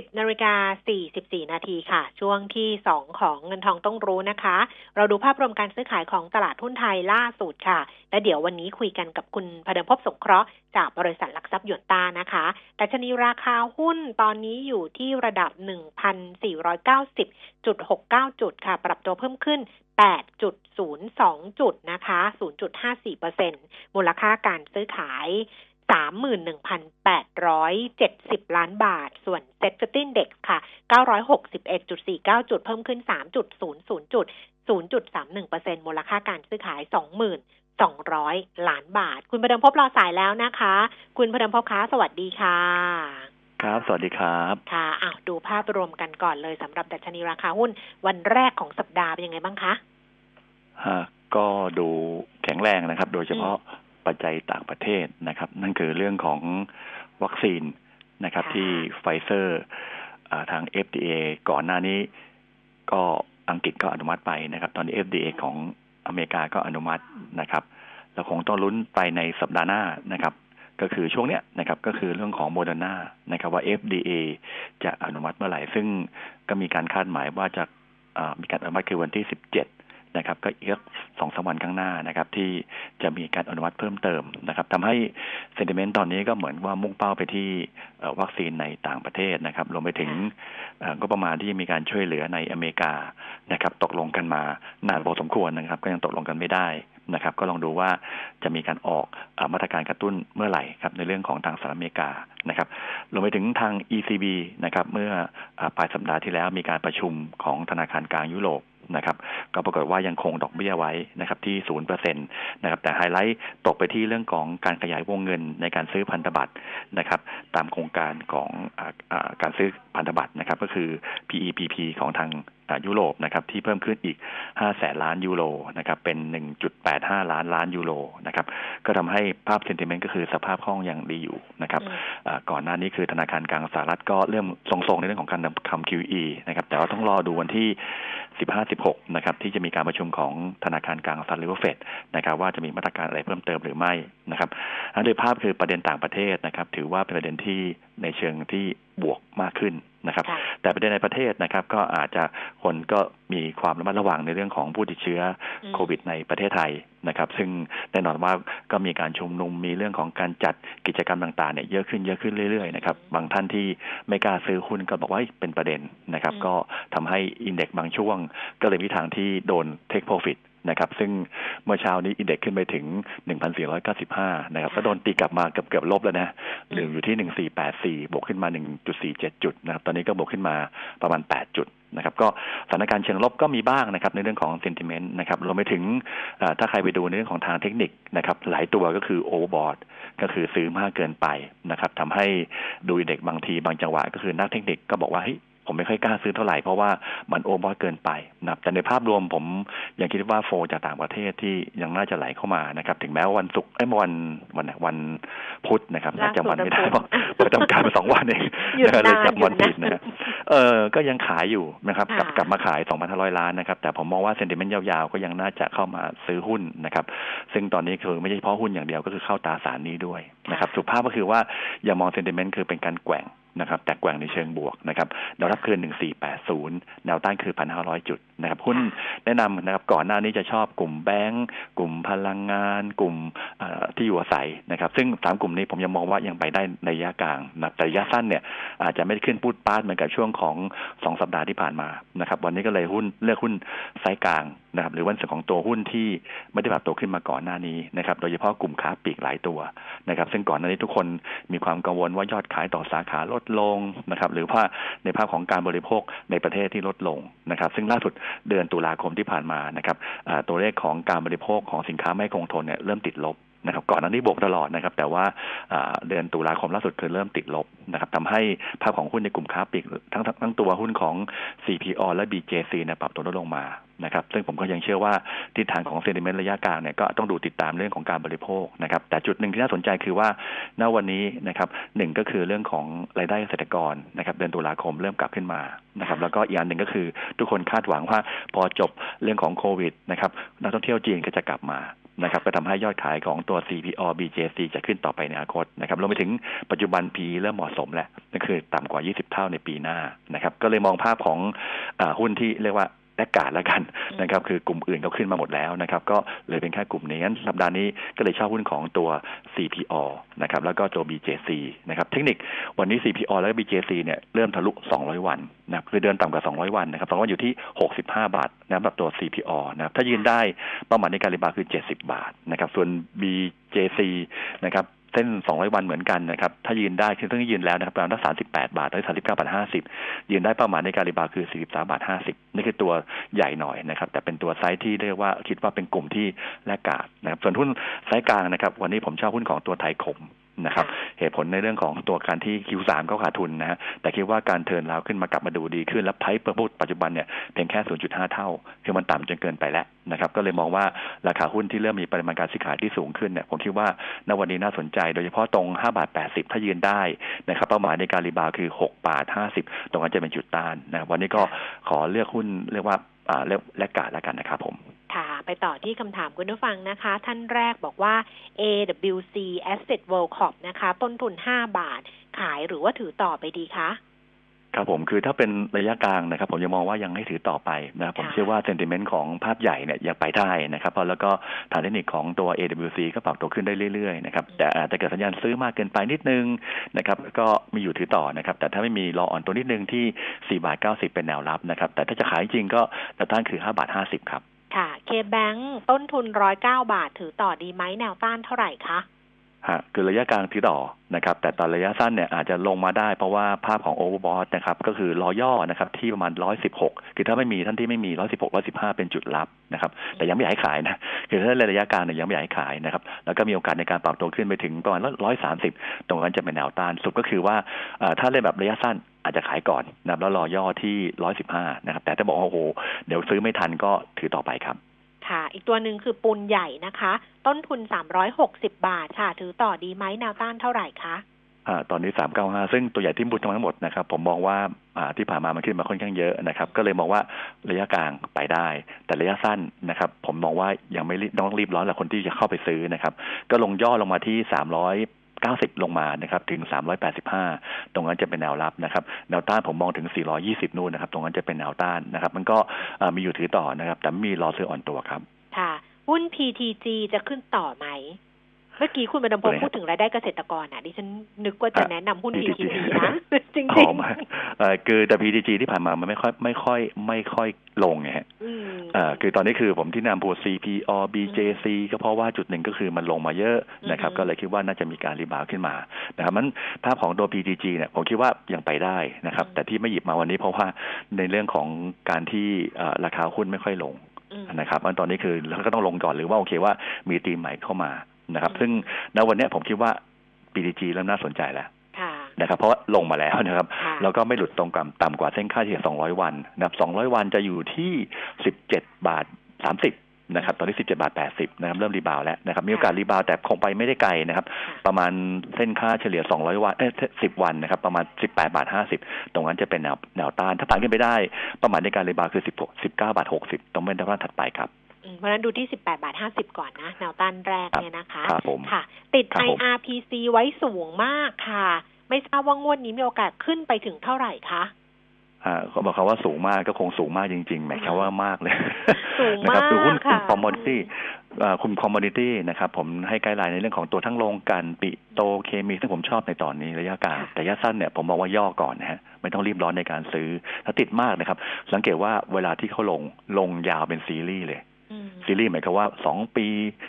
10นาฬิกา44 นาทีค่ะ ช่วงที่ 2 ของเงินทองต้องรู้นะคะ เราดูภาพรวมการซื้อขายของตลาดหุ้นไทยล่าสุดค่ะ และเดี๋ยววันนี้คุยกันกับคุณพเดิมพบสงเคราะห์จากบริษัทหลักทรัพย์หยวนต้านะคะแต่ชนีราคาหุ้นตอนนี้อยู่ที่ระดับ 1,490.69 จุดค่ะ ปรับตัวเพิ่มขึ้น8.02 จุดนะคะ 0.54%มูลค่าการซื้อขาย 31,870 ล้านบาท ส่วนเซ็ตฟิตินเด็กค่ะ 961.49 จุด เพิ่มขึ้น 3.00 จุด 0.31%มูลค่าการซื้อขาย20,200 ล้านบาท คุณประเดิมพบรอสายแล้วนะคะ คุณประเดิมพบค้าสวัสดีค่ะ ครับ สวัสดีครับ ค่ะอ้าวดูภาพรวมกันก่อนเลยสำหรับดัชนีราคาหุ้น วันแรกของสัปดาห์เป็นยังไงบ้างคะ ฮะ ก็ดูแข็งแรงนะครับ โดยเฉพาะ ปัจจัยต่างประเทศนะครับ นั่นคือเรื่องของวัคซีนนะครับค่ะที่ไฟเซอร์อ่าทาง FDA ก่อนหน้านี้ก็อังกฤษก็อนุมัติไปนะครับ ตอนนี้ FDA ของอเมริกาก็อนุมัตินะครับเราคงต้องลุ้นไปในสัปดาห์หน้านะครับ ก็คือช่วงเนี้ยนะครับ ก็คือเรื่องของโมเดอร์นานะครับว่า FDA จะอนุมัติเมื่อไหร่ ซึ่งก็มีการคาดหมายว่าจะอ่ามีการอนุมัติคือวันที่17 นะครับก็อีกสองสามวันข้างหน้านะครับ ที่จะมีการอนุมัติเพิ่มเติมนะครับทำให้เซนติเมนต์ตอนนี้ก็เหมือนว่ามุ่งเป้าไปที่วัคซีนในต่างประเทศนะครับรวมไปถึงก็ประมาณที่มีการช่วยเหลือในอเมริกานะครับ ตกลงกันมานานพอสมควรนะครับ ก็ยังตกลงกันไม่ได้นะครับ ก็ลองดูว่าจะมีการออกอมาตรการกระตุ้นเมื่อไหร่ครับในเรื่องของทางสหรัฐอเมริกานะครับรวมไปถึงทาง ECB นะครับ เมื่ออปลายสัปดาห์ที่แล้วมีการประชุมของธนาคารกลางยุโรป นะครับก็ปรากฏว่ายังคงดอกเบี้ยไว้นะครับที่ศูนย์เปอร์เซ็นตนะครับแต่ไฮไลท์ตกไปที่เรื่องของการขยายวงเงินในการซื้อพันธบัตรนะครับตามโครงการของอการซื้อพันธบัตรนะครับก็คือ PEPP ของทาง ยุโรปนะครับที่เพิ่มขึ้นอีก 5 แสนล้านยูโรนะครับเป็น 1.85 ล้านล้านยูโรนะครับก็ทำให้ภาพเซนติเมนต์ก็คือสภาพคล่องยังดีอยู่นะครับก่อนหน้านี้คือธนาคารกลางสหรัฐก็เริ่มทรงๆในเรื่องของการทำ QE นะครับแต่ว่าต้องรอดูวันที่ 15-16 นะครับที่จะมีการประชุมของธนาคารกลางสหรัฐหรือว่าเฟดนะครับว่าจะมีมาตรการอะไรเพิ่มเติมหรือไม่นะครับอันโดยภาพคือประเด็นต่างประเทศนะครับถือว่าเป็นประเด็นที่ ในเชิงที่บวกมากขึ้นนะครับ แต่ประเด็นในประเทศนะครับ ก็อาจจะคนก็มีความระมัดระวังในเรื่องของผู้ติดเชื้อโควิดในประเทศไทยนะครับ ซึ่งแน่นอนว่าก็มีการชุมนุมมีเรื่องของการจัดกิจกรรมต่างๆเนี่ยเยอะขึ้นเยอะขึ้นเรื่อยๆนะครับบางท่านที่ไม่กล้าซื้อหุ้นก็บอกว่าเป็นประเด็นนะครับ ก็ทำให้อินเด็กซ์บางช่วง ก็เลยมีทางที่โดนเทคโปรฟิต นะครับซึ่งเมื่อเช้านี้อินเด็กซ์ขึ้นไปถึง 1,495 นะครับก็โดนตีกลับมาเกือบเกือบลบแล้วนะหรืออยู่ที่ 1,484 บวกขึ้นมา 1.47 จุดนะครับตอนนี้ก็บวกขึ้นมาประมาณ 8 จุดนะครับก็สถานการณ์เชิงลบก็มีบ้างนะครับในเรื่องของ sentiment นะครับรวมไปถึงถ้าใครไปดูในเรื่องของทางเทคนิคนะครับหลายตัวก็คือ overbought ก็คือซื้อมากเกินไปนะครับทำให้ดู index บางทีบางจังหวะก็คือนักเทคนิคก็บอกว่าเฮ้ย ผมไม่ค่อยกล้าซื้อเท่าไหร่เพราะว่ามัน over เกินไปนะแต่ในภาพรวมผมยังคิดว่า flow จากต่างประเทศที่ยังน่าจะไหลเข้ามานะครับ ถึงแม้ว่าวันศุกร์ไอ้วันวันวันพุธนะครับน่าจะวันไม่ได้เพราะประจำการมาสองวันเองเลยจับวันผิดนะเออก็ยังขายอยู่นะครับกลับกลับมาขาย 2,500 ล้านนะครับ แต่ผมมองว่าเซนติเมนต์ยาวๆ ก็ยังน่าจะเข้ามาซื้อหุ้นนะครับ ซึ่งตอนนี้คือไม่ใช่เฉพาะหุ้นอย่างเดียวก็คือเข้าตราสารนี้ด้วย นะครับสุภาพก็คือว่าอย่ามองเซนติเมนต์คือเป็นการแกว่งนะครับแต่แกว่งในเชิงบวกนะครับแนวรับคือ 1480 แนวต้านคือ 1,500 จุดนะครับหุ้นแนะนำนะครับก่อนหน้านี้จะชอบกลุ่มแบงก์กลุ่มพลังงาน กลุ่มที่อยู่อาศัยนะครับซึ่งสามกลุ่มนี้ผมยังมองว่ายังไปได้ในระยะกลางนะแต่ระยะสั้นเนี่ยอาจจะไม่ได้ขึ้นพูดปาดเหมือนกับช่วงของ 2 สัปดาห์ที่ผ่านมานะครับวันนี้ก็เลยหุ้นเลือกหุ้นไซส์กลางนะครับหรือวันส่วนของตัวหุ้นที่ไม่ได้ปรับตัวขึ้นมาก่อนหน้านี้นะครับโดยเฉพาะกลุ่มค้าปลีกหลายตัวนะครับซึ่งก่อนหน้านี้ทุกคนมีความกังวลว่ายอดขายต่อสาขาลดลงนะครับหรือว่าในภาพของการบริโภคในประเทศที่ลดลงนะครับซึ่งล่าสุดเดือนตุลาคมที่ผ่านมานะครับตัวเลขของการบริโภคของสินค้าไม่คงทนเนี่ยเริ่มติดลบ นะครับก่อนหน้านี้บวกตลอดนะครับ แต่ว่าเดือนตุลาคมล่าสุดคือเริ่มติดลบนะครับทำให้ภาพของหุ้นในกลุ่มค้าปลีกทั้งทั้งตัวหุ้นของ CPO และ BJC นี่ยปรับตัวลดลงมานะครับ ซึ่งผมก็ยังเชื่อว่าทิศทางของเซนิเมนต์ระยะกลางเนี่ยก็ต้องดูติดตามเรื่องของการบริโภคนะครับ แต่จุดหนึ่งที่น่าสนใจคือว่าณวันนี้นะครับหนึ่งก็คือเรื่องของรายได้เกษตรกรนะครับ เดือนตุลาคมเริ่มกลับขึ้นมานะครับ แล้วก็อีกอันหนึ่งก็คือทุกคนคาดหวังว่าพอจบเรื่องของโควิดนะครับนักท่องเที่ยวจีนก็จะกลับมา นะครับก็ทำให้ยอดขายของตัว CPO BJC จะขึ้นต่อไปในอนาคตนะครับรวมไปถึงปัจจุบัน P เริ่มเหมาะสมแล้วนั่นคือต่ำกว่า 20 เท่าในปีหน้านะครับก็เลยมองภาพของอหุ้นที่เรียกว่า แลกกาดแล้วกันนะครับคือกลุ่มอื่นเขาขึ้นมาหมดแล้วนะครับก็เลยเป็นแค่กลุ่มนี้งั้นสัปดาห์นี้ก็เลยชอบหุ้นของตัว CPO นะครับแล้วก็ตัว BJC นะครับเทคนิควันนี้ CPO และ BJC เนี่ยเริ่มทะลุ 200 วันนะคือเดินต่ำกว่า 200 วันนะครับ200วันอยู่ที่ 65 บาทนะแบบตัว CPO นะครับถ้ายืนได้เป้าหมายในการรีบาคือ 70 บาทนะครับส่วน BJC นะครับ เส้น 200 วันเหมือนกันนะครับ ถ้ายืนได้คือต้องยืนแล้วนะครับประมาณ38บาทหรือ39บาท50ยืนได้ประมาณในการรีบาคือ43บาท50นี่คือตัวใหญ่หน่อยนะครับ แต่เป็นตัวไซส์ที่เรียกว่าคิดว่าเป็นกลุ่มที่แลกกาดนะครับ ส่วนหุ้นไซส์กลางนะครับ วันนี้ผมชอบหุ้นของตัวไทยคม นะครับเหตุผลในเรื่องของตัวการที่ Q3 ก็ขาดทุนนะฮะแต่คิดว่าการ turnaround ขึ้นมากลับมาดูดีขึ้น และ price per book ปัจจุบันเนี่ยเพียงแค่ 0.5 เท่า คือมันต่ำจนเกินไปแล้วนะครับก็เลยมองว่าราคาหุ้นที่เริ่มมีปริมาณการซื้อขายที่สูงขึ้นเนี่ยผมคิดว่าณวันนี้น่าสนใจ โดยเฉพาะตรง 5 บาท 80 ถ้ายืนได้นะครับเป้าหมายในการ rebound คือ 6 บาท 50 ตรงนั้นจะเป็นจุดต้านนะวันนี้ก็ขอเลือกหุ้นเรียกว่าเรียกแลกกาดแล้วกันนะครับผม ค่ะ ไปต่อที่คำถามคุณผู้ฟังนะคะ ท่านแรกบอกว่า AWC Asset World Corp นะคะ ต้นทุน 5 บาท ขายหรือว่าถือต่อไปดีคะ ครับผมคือถ้าเป็นระยะกลางนะครับ ผมยังมองว่ายังให้ถือต่อไปนะครับผมเชื่อว่าเซนติเมนต์ของภาพใหญ่เนี่ยยังไปได้นะครับแล้วก็ฐานเทคนิคของตัว AWC ก็ปรับตัวขึ้นได้เรื่อยๆนะครับแต่อาจจะเกิดสัญญาณซื้อมากเกินไปนิดนึงนะครับก็มีอยู่ถือต่อนะครับ แต่ถ้าไม่มีรออ่อนตัวนิดนึงที่4บาท90 เป็นแนวรับนะครับแต่ถ้าจะขายจริงก็แนวต้านคือ5บาท50ครับ ค่ะเคแบงต้นทุนร้อยเก้าบาทถือต่อดีไหมแนวต้านเท่าไหร่คะฮะคือระยะกลางถือต่อนะครับ แต่ตอนระยะสั้นเนี่ยอาจจะลงมาได้เพราะว่าภาพของโอเวอร์บอทนะครับ ก็คือรอย่อนะครับที่ประมาณ 116 คือถ้าไม่มีท่านที่ไม่มี 116 115 เป็นจุดรับนะครับ แต่ยังไม่อยากให้ขายนะ คือถ้าระยะกลางเนี่ยยังไม่อยากให้ขายนะครับ แล้วก็มีโอกาสในการปรับตัวขึ้นไปถึงประมาณ 130 ตรงนั้นจะเป็นแนวต้าน สุดก็คือว่าถ้าเล่นแบบระยะสั้น อาจจะขายก่อนนะครับแล้วรอย่อที่115นะครับ แต่ถ้าบอกว่าโอ้โหเดี๋ยวซื้อไม่ทันก็ถือต่อไปครับ ค่ะ อีกตัวหนึ่งคือปูนใหญ่นะคะ ต้นทุน360บาทค่ะ ถือต่อดีไหมแนวต้านเท่าไหร่คะอ่าตอนนี้395ซึ่งตัวใหญ่ที่บุญทั้งหมดนะครับ ผมมองว่าอ่าที่ผ่านมามันขึ้นมาค่อนข้างเยอะนะครับ ก็เลยมองว่าระยะกลางไปได้ แต่ระยะสั้นนะครับ ผมมองว่ายังไม่รีบต้องรีบร้อนแหละคนที่จะเข้าไปซื้อนะครับ ก็ลงย่อลงมาที่ 90 ลงมานะครับถึง 385 ตรงนั้นจะเป็นแนวรับนะครับแนวต้านผมมองถึง 420 นู่นนะครับ ตรงนั้นจะเป็นแนวต้านนะครับ มันก็มีอยู่ถือต่อนะครับ แต่ไม่มีรอซื้ออ่อนตัวครับ ค่ะ หุ้น PTG จะขึ้นต่อไหม เมื่อกี้คุณบรรพงศ์พูดถึงรายได้เกษตรกรอะดิฉันนึกว่าจะแนะนำหุ้น PTG PTG นะจริงอ๋อไมาเอ่อคือแต่ PTG ที่ผ่านมามันไม่ค่อยไม่ค่อยไม่ค่อยลงไงฮะๆอืมเอ่อคือตอนนี้คือผมที่นำพูด CPALL BJC ก็เพราะว่าจุดหนึ่งก็คือมันลงมาเยอะนะครับอืมก็เลยคิดว่าน่าจะมีการ rebound ขึ้นมานะครับมันภาพของตัว PTG เนี่ยผมคิดว่ายังไปได้นะครับ แต่ที่ไม่หยิบมาวันนี้เพราะว่าในเรื่องของการที่เอ่อราคาหุ้นไม่ค่อยลงอืมนะครับอันตอนนี้คือเราก็ต้องลงก่อนหรือว่าโอเคว่ามีตีมใหม่เข้ามา นะครับอืมซึ่งณวันเนี้ยผมคิดว่า PTG เริ่มน่าสนใจแล้วค่ะนะครับเพราะว่าลงมาแล้วนะครับค่ะแล้วก็ไม่หลุดตรงกับต่ำกว่าเส้นค่าเฉลี่ย 200 วันนะครับ200 วันจะอยู่ที่ 17 บาท 30 นะครับ ตอนนี้ 17 บาท 80 นะครับ เริ่ม rebound แล้วนะครับ มีโอกาส rebound แต่คงไปไม่ได้ไกลนะครับ ประมาณเส้นค่าเฉลี่ย 200 วันเอ้ย10 วันนะครับ ประมาณ 18 บาท 50 ตรงนั้นจะเป็นแนวแนวต้าน ถ้าผ่านขึ้นไปได้ ประมาณในการ rebound คือ 16 19 บาท 60 ต้องเป็นแนวต้านถัดไปครับอืม เพราะฉะนั้นดูที่ 18 บาท 50 ก่อนนะ แนวต้านแรกเนี่ยนะคะครับผมค่ะ ติดครับผม IRPC ไว้สูงมากค่ะ ไม่ทราบว่างวดนี้มีโอกาสขึ้นไปถึงเท่าไหร่คะอ่าเขาบอกเขาว่าสูงมากก็คงสูงมากจริงๆหมายความว่ามากเลยสูงนะครับมากคือหุ้นกลุ่มค่ะ commodityกลุ่ม commodity นะครับผมให้ guideline ในเรื่องของตัวทั้งโรงกลั่นปิโตรเคมีซึ่งผมชอบในตอนนี้ระยะกลางแต่ระยะสั้นเนี่ยผมมองว่าย่อก่อนนะฮะไม่ต้องรีบร้อนในการซื้อถ้าติดมากนะครับ สังเกตว่าเวลาที่เขาลงลงยาวเป็นซีรีส์เลยอืม ซีรีส์หมายความว่าสองปี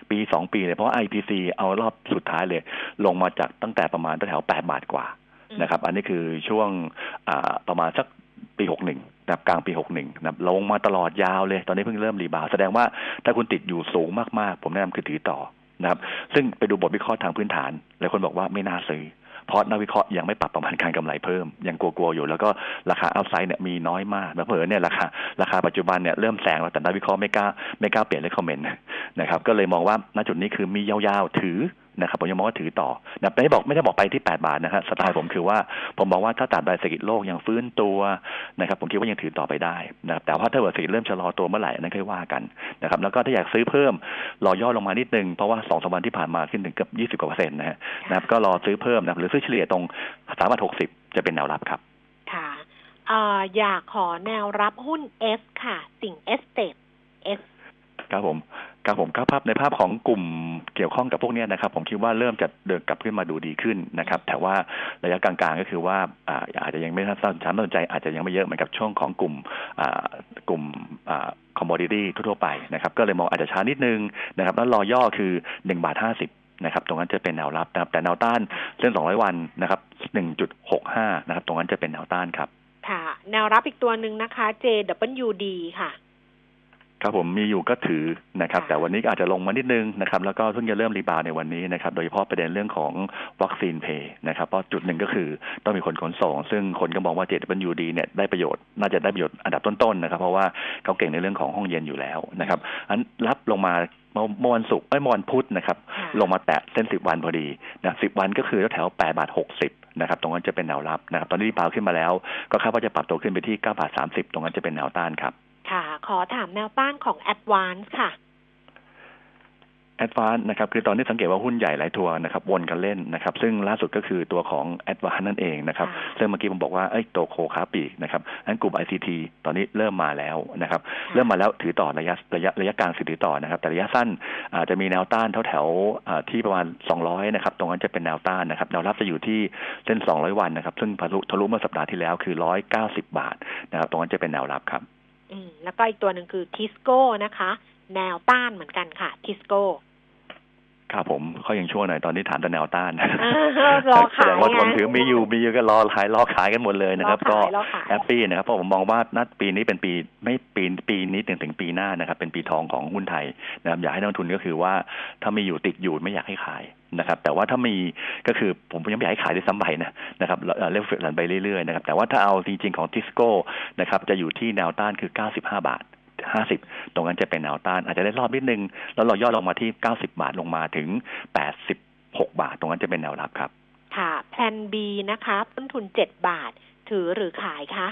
ปีสองปีเลยเพราะว่า IRPC เอารอบสุดท้ายเลย ลงมาจากตั้งแต่ประมาณแถวแปดบาทกว่าอืมนะครับ อันนี้คือช่วงอ่าประมาณสักปีหกหนึ่งนะครับกลางปีหกหนึ่งนะครับลงมาตลอดยาวเลย ตอนนี้เพิ่งเริ่ม rebound แสดงว่าถ้าคุณติดอยู่สูงมากๆ ผมแนะนำคือถือต่อนะครับ ซึ่งไปดูบทวิเคราะห์ทางพื้นฐานหลายคนบอกว่าไม่น่าซื้อ เพราะนักวิเคราะห์ยังไม่ปรับประมาณการกำไรเพิ่ม ยังกลัวๆอยู่ แล้วก็ราคา upside เนี่ยมีน้อยมากเผลอเนี่ยราคาราคาปัจจุบันเนี่ยเริ่มแซงแล้วแต่นักวิเคราะห์ไม่กล้าไม่กล้าเปลี่ยนเลคคอมเมนต์นะครับก็เลยมองว่าณจุดนี้คือมียาวๆถือ นะครับผมยังมองว่าถือต่อนะไม่ได้บอกไม่ได้บอกไปที่ 8 บาทนะฮะสไตล์ผมคือว่าผมมองว่าถ้าตราบใดเศรษฐกิจโลกยังฟื้นตัวนะครับผมคิดว่ายังถือต่อไปได้นะครับแต่ว่าถ้าเกิดเศรษฐกิจเริ่มชะลอตัวเมื่อไหร่อันนั้นค่อยว่ากันนะครับแล้วก็ถ้าอยากซื้อเพิ่มรอย่อลงมานิดนึงเพราะว่าสองสามวันที่ผ่านมาขึ้นถึงเกือบ20กว่าเปอร์เซ็นต์นะฮะนะครับก็รอซื้อเพิ่มนะครับหรือซื้อเฉลี่ยตรงสามบาทหกสิบจะเป็นแนวรับครับค่ะเอ่ออยากขอแนวรับหุ้น S ค่ะ สิ่ง S เ t ต S ครับผม ครับผมครับภาพในภาพของกลุ่มเกี่ยวข้องกับพวกนี้นะครับ ผมคิดว่าเริ่มจะเดินกลับขึ้นมาดูดีขึ้นนะครับ แต่ว่าระยะกลางๆก็คือว่าอาจจะยังไม่ท่านช้ำสนใจ อาจจะยังไม่เยอะเหมือนกับช่วงของกลุ่มกลุ่มคอมมอดิตี้ทั่วไปนะครับ ก็เลยมองอาจจะช้านิดนึงนะครับ แล้วรอย่อคือหนึ่งบาทห้าสิบนะครับตรงนั้นจะเป็นแนวรับนะครับ แต่แนวต้านเส้นสองร้อยวันนะครับหนึ่งจุดหกห้านะครับ ตรงนั้นจะเป็นแนวต้านครับ ค่ะ แนวรับอีกตัวหนึ่งนะคะ JWD ค่ะ ครับผมมีอยู่ก็ถือนะครับค่ะแต่วันนี้อาจจะลงมานิดนึงนะครับแล้วก็เพิ่งจะเริ่ม rebound ในวันนี้นะครับโดยเฉพาะประเด็นเรื่องของวัคซีน play นะครับเพราะจุดหนึ่งก็คือต้องมีคนขนส่ง ซึ่งคนก็มองว่า JWD เนี่ยได้ประโยชน์น่าจะได้ประโยชน์อันดับต้นๆนะครับ เพราะว่าเขาเก่งในเรื่องของห้องเย็นอยู่แล้วนะครับอันรับลงมาเมื่อเมื่อวันศุกร์เอ้ยเมื่อวันพุธนะครับค่ะลงมาแตะเส้นสิบวันพอดีนะสิบวันก็คือแถวแปดบาทหกสิบนะครับ ตรงนั้นจะเป็นแนวรับนะครับ ตอนนี้ rebound ขึ้นมาแล้ว ก็คาดว่าจะปรับตัวขึ้นไปที่เก้าบาทสามสิบตรงนั้นจะเป็นแนวต้านครับ ค่ะ ขอถามแนวต้านของ Advance ค่ะ Advance นะครับคือตอนนี้สังเกตว่าหุ้นใหญ่หลายตัวนะครับวนกันเล่นนะครับซึ่งล่าสุดก็คือตัวของ Advance นั่นเองนะครับค่ะซึ่งเมื่อกี้ผมบอกว่าไอ้ยตัวโคคาปีกนะครับอันกลุ่ม ICT ตอนนี้เริ่มมาแล้วนะครับเริ่มมาแล้วถือต่อระยะระยะระยะกลางถือต่อนะครับแต่ระยะสั้นอาจจะมีแนวต้านแถวแถวๆอ่าที่ประมาณ 200นะครับตรงนั้นจะเป็นแนวต้านนะครับแนวรับจะอยู่ที่เส้น 200 วันนะครับซึ่งทะลุทะลุเมื่อสัปดาห์ที่แล้วคือ 190 บาทนะครับตรงนั้นจะเป็นแนวรับครับ อืมแล้วก็อีกตัวหนึ่งคือ Tisco นะคะ แนวต้านเหมือนกันค่ะ Tisco ครับผมเขายังชั่วหน่อยตอนนี้ฐานตะแนวต้านรอแสขายดงว่าไงคนถือมีอยู่มีอยู่ก็รอขายรอขายกันหมดเลยนะครับรอก็ขายรอขาย happy นะครับเพราะผมมองว่านัดปีนี้เป็นปีไม่ปีปีนี้ถึงถึงปีหน้านะครับ เป็นปีทองของหุ้นไทยนะครับอยากให้นักลงทุนก็คือว่าถ้ามีอยู่ติดอยู่ไม่อยากให้ขาย นะครับแต่ว่าถ้ามีก็คือผมยังไม่อยากให้ขายด้วยซ้ำไปนะนะครับเล่นเฟรนไปเรื่อยๆนะครับแต่ว่าถ้าเอาจริงๆของทิสโก้นะครับจะอยู่ที่แนวต้านคือ 95 บาท 50 ตรงนั้นจะเป็นแนวต้าน อาจจะได้รอบนิดนึง แล้วเราย่อลงมาที่ 90 บาทลงมาถึง 86 บาท ตรงนั้นจะเป็นแนวรับครับ ค่ะแพลน B นะคะ ต้นทุนเจ็ดบาท ถือหรือขายคะ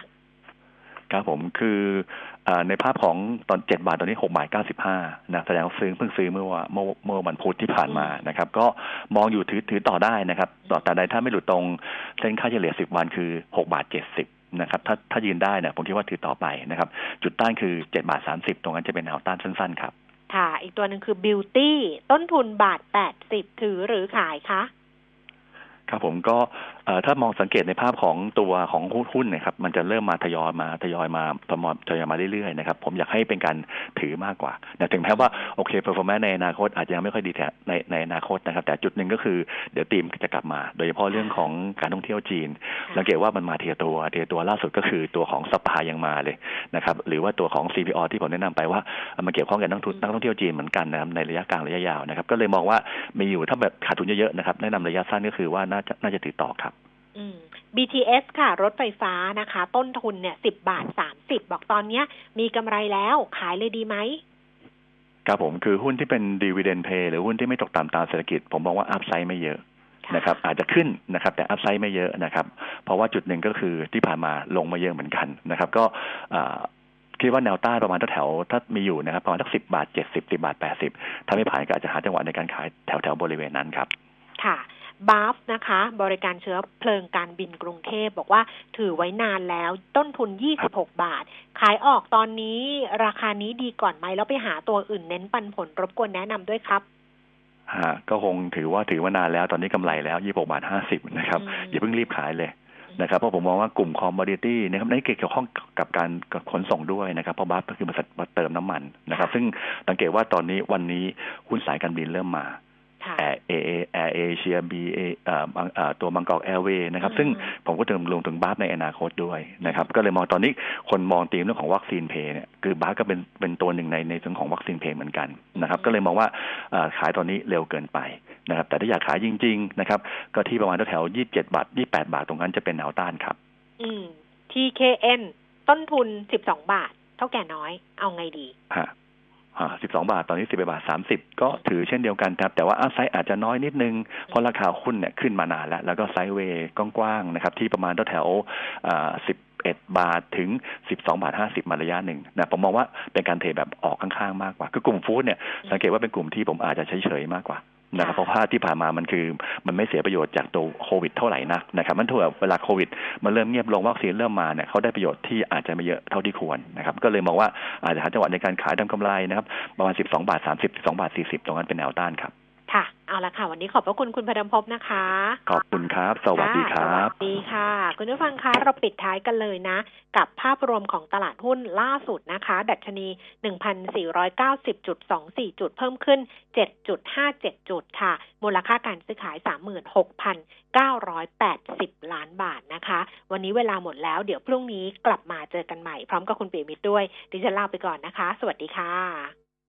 ครับผมคืออาในภาพของตอนเจ็ดบาทตอนนี้หกบาทเก้าสิบห้านะแสดงว่าซื้อเพิ่งซื้อเมื่อว่าเมื่อเมื่อวันพุธที่ผ่านมานะครับ ก็มองอยู่ถือถือต่อได้นะครับต่อแต่ใดถ้าไม่หลุดตรงเส้นค่าเฉลี่ยสิบวันคือหกบาทเจ็ดสิบนะครับถ้าถ้ายืนได้เนี่ยผมคิดว่าถือต่อไปนะครับ จุดต้านคือเจ็ดบาทสามสิบตรงนั้นจะเป็นแนวต้านสั้นๆครับค่ะ อีกตัวหนึ่งคือ Beauty ต้นทุนบาทแปดสิบถือหรือขายคะครับผมก็เอ่อ ถ้ามองสังเกตในภาพของตัวของหุ้นนะครับ มันจะเริ่มมาทยอยมาทยอยมาประมอทยอยมาเรื่อยๆนะครับ ผมอยากให้เป็นการถือมากกว่านะถึงแม้ว่าโอเค performance ในอนาคตอาจจะยังไม่ค่อยดีแท้ในในอนาคตนะครับ แต่จุดหนึ่งก็คือเดี๋ยวตีมจะกลับมา โดยเฉพาะเรื่องของการท่องเที่ยวจีน สังเกตว่ามันมาทีละตัวทีละตัวล่าสุดก็คือตัวของสปายังมาเลยนะครับ หรือว่าตัวของ CPO ที่ผมแนะนำไปว่ามันเกี่ยวข้องกับนักทุนนักท่องเที่ยวจีนเหมือนกันนะครับในระยะกลางระยะยาวนะครับ ก็เลยมองว่ามีอยู่ถ้าแบบขาดทุนเยอะๆนะครับแนะนำระยะสั้นก็คือว่าน่าจะน่าจะถือต่อครับ BTS ค่ะ รถไฟฟ้านะคะ ต้นทุนเนี่ยสิบบาทสามสิบบวกตอนเนี้ย มีกำไรแล้วขายเลยดีไหมครับผมคือหุ้นที่เป็น dividend play หรือหุ้นที่ไม่ตกต่ำตามเศรษฐกิจ ผมมองว่า upside ไม่เยอะนะครับอาจจะขึ้นนะครับแต่อัพไซด์ไม่เยอะนะครับ เพราะว่าจุดหนึ่งก็คือที่ผ่านมาลงมาเยอะเหมือนกันนะครับ ก็อ่าคิดว่าแนวต้านประมาณแถวๆถ้ามีอยู่นะครับประมาณสักสิบาทเจ็ดสิบสิบาทแปดสิบถ้าไม่ผ่านก็อาจจะหาจังหวะในการขายแถวๆบริเวณนั้นครับ ค่ะ บาฟนะคะ บริการเชื้อเพลิงการบินกรุงเทพบอกว่าถือไว้นานแล้วต้นทุน 26 บาท ขายออกตอนนี้ราคานี้ดีก่อนไหมแล้วไปหาตัวอื่นเน้นปันผลรบกวนแนะนำด้วยครับฮะก็คงถือว่าถือว่านานแล้วตอนนี้กำไรแล้วยี่สิบบาทห้าสิบนะครับ อย่าเพิ่งรีบขายเลยนะครับเพราะผมมองว่ากลุ่ม commodity นะครับนี่เกี่ยวข้องกับการขนส่งด้วยนะครับเพราะ BAFS ก็คือบริษัทมาเติมน้ำมันนะครับ ซึ่งสังเกตว่าตอนนี้วันนี้หุ้นสายการบินเริ่มมา แอร์เอ AirAsia BA ตัว Bangkok Airways นะครับ ซึ่งผมก็เติมลงถึง BAFS ในอนาคตด้วยนะครับ ก็เลยมองตอนนี้คนมองธีมเรื่องของวัคซีน play เนี่ยคือ BAFS ก็เป็นเป็นตัวหนึ่งในในเรื่องของวัคซีน play เหมือนกันนะครับ ก็เลยมองว่าขายตอนนี้เร็วเกินไปนะครับ แต่ถ้าอยากขายจริง ๆ นะครับ ก็ที่ประมาณแถวยี่สิบเจ็ดบาทยี่สิบแปดบาทตรงนั้นจะเป็นแนวต้านครับ อืม TKN ต้นทุนสิบสองบาท เถ้าแก่น้อย เอาไงดีฮะ สิบสองบาท ตอนนี้สิบบาทสามสิบก็ถือเช่นเดียวกันครับ แต่ว่าไซส์อาจจะน้อยนิดนึง เพราะราคาหุ้นเนี่ยขึ้นมานานแล้ว แล้วก็ sideway กว้างๆนะครับ ที่ประมาณแถวสิบเอ็ดบาทถึงสิบสองบาทห้าสิบมาระยะหนึ่งนะผมมองว่าเป็นการเทรดแบบออกข้างๆมากกว่า คือกลุ่มฟู้ดเนี่ยสังเกตว่าเป็นกลุ่มที่ผมอาจจะเฉยๆมากกว่า นะครับเพราะว่าที่ผ่านมามันคือมันไม่เสียประโยชน์จากตัวโควิดเท่าไหร่นักนะครับมันถือเวลาโควิดมันเริ่มเงียบลงวัคซีนเริ่มมาเนี่ยเขาได้ประโยชน์ที่อาจจะไม่เยอะเท่าที่ควรนะครับก็เลยมองว่าอาจจะหาจังหวะในการขายทำกำไรนะครับประมาณ 12 บาท 30 12 บาท 40 ตรงนั้นเป็นแนวต้านครับ ค่ะ เอาละค่ะ วันนี้ขอบพระคุณคุณพดมภพนะคะ ขอบคุณครับ สวัสดีครับ สวัสดีค่ะ คุณผู้ฟังคะเราปิดท้ายกันเลยนะ กับภาพรวมของตลาดหุ้นล่าสุดนะคะ ดัชนี 1,490.24 จุดเพิ่มขึ้น 7.57 จุดค่ะ มูลค่าการซื้อขาย 36,980 ล้านบาทนะคะ วันนี้เวลาหมดแล้ว เดี๋ยวพรุ่งนี้กลับมาเจอกันใหม่พร้อมกับคุณเปียมิตรด้วย ดิฉันลาไปก่อนนะคะ สวัสดีค่ะ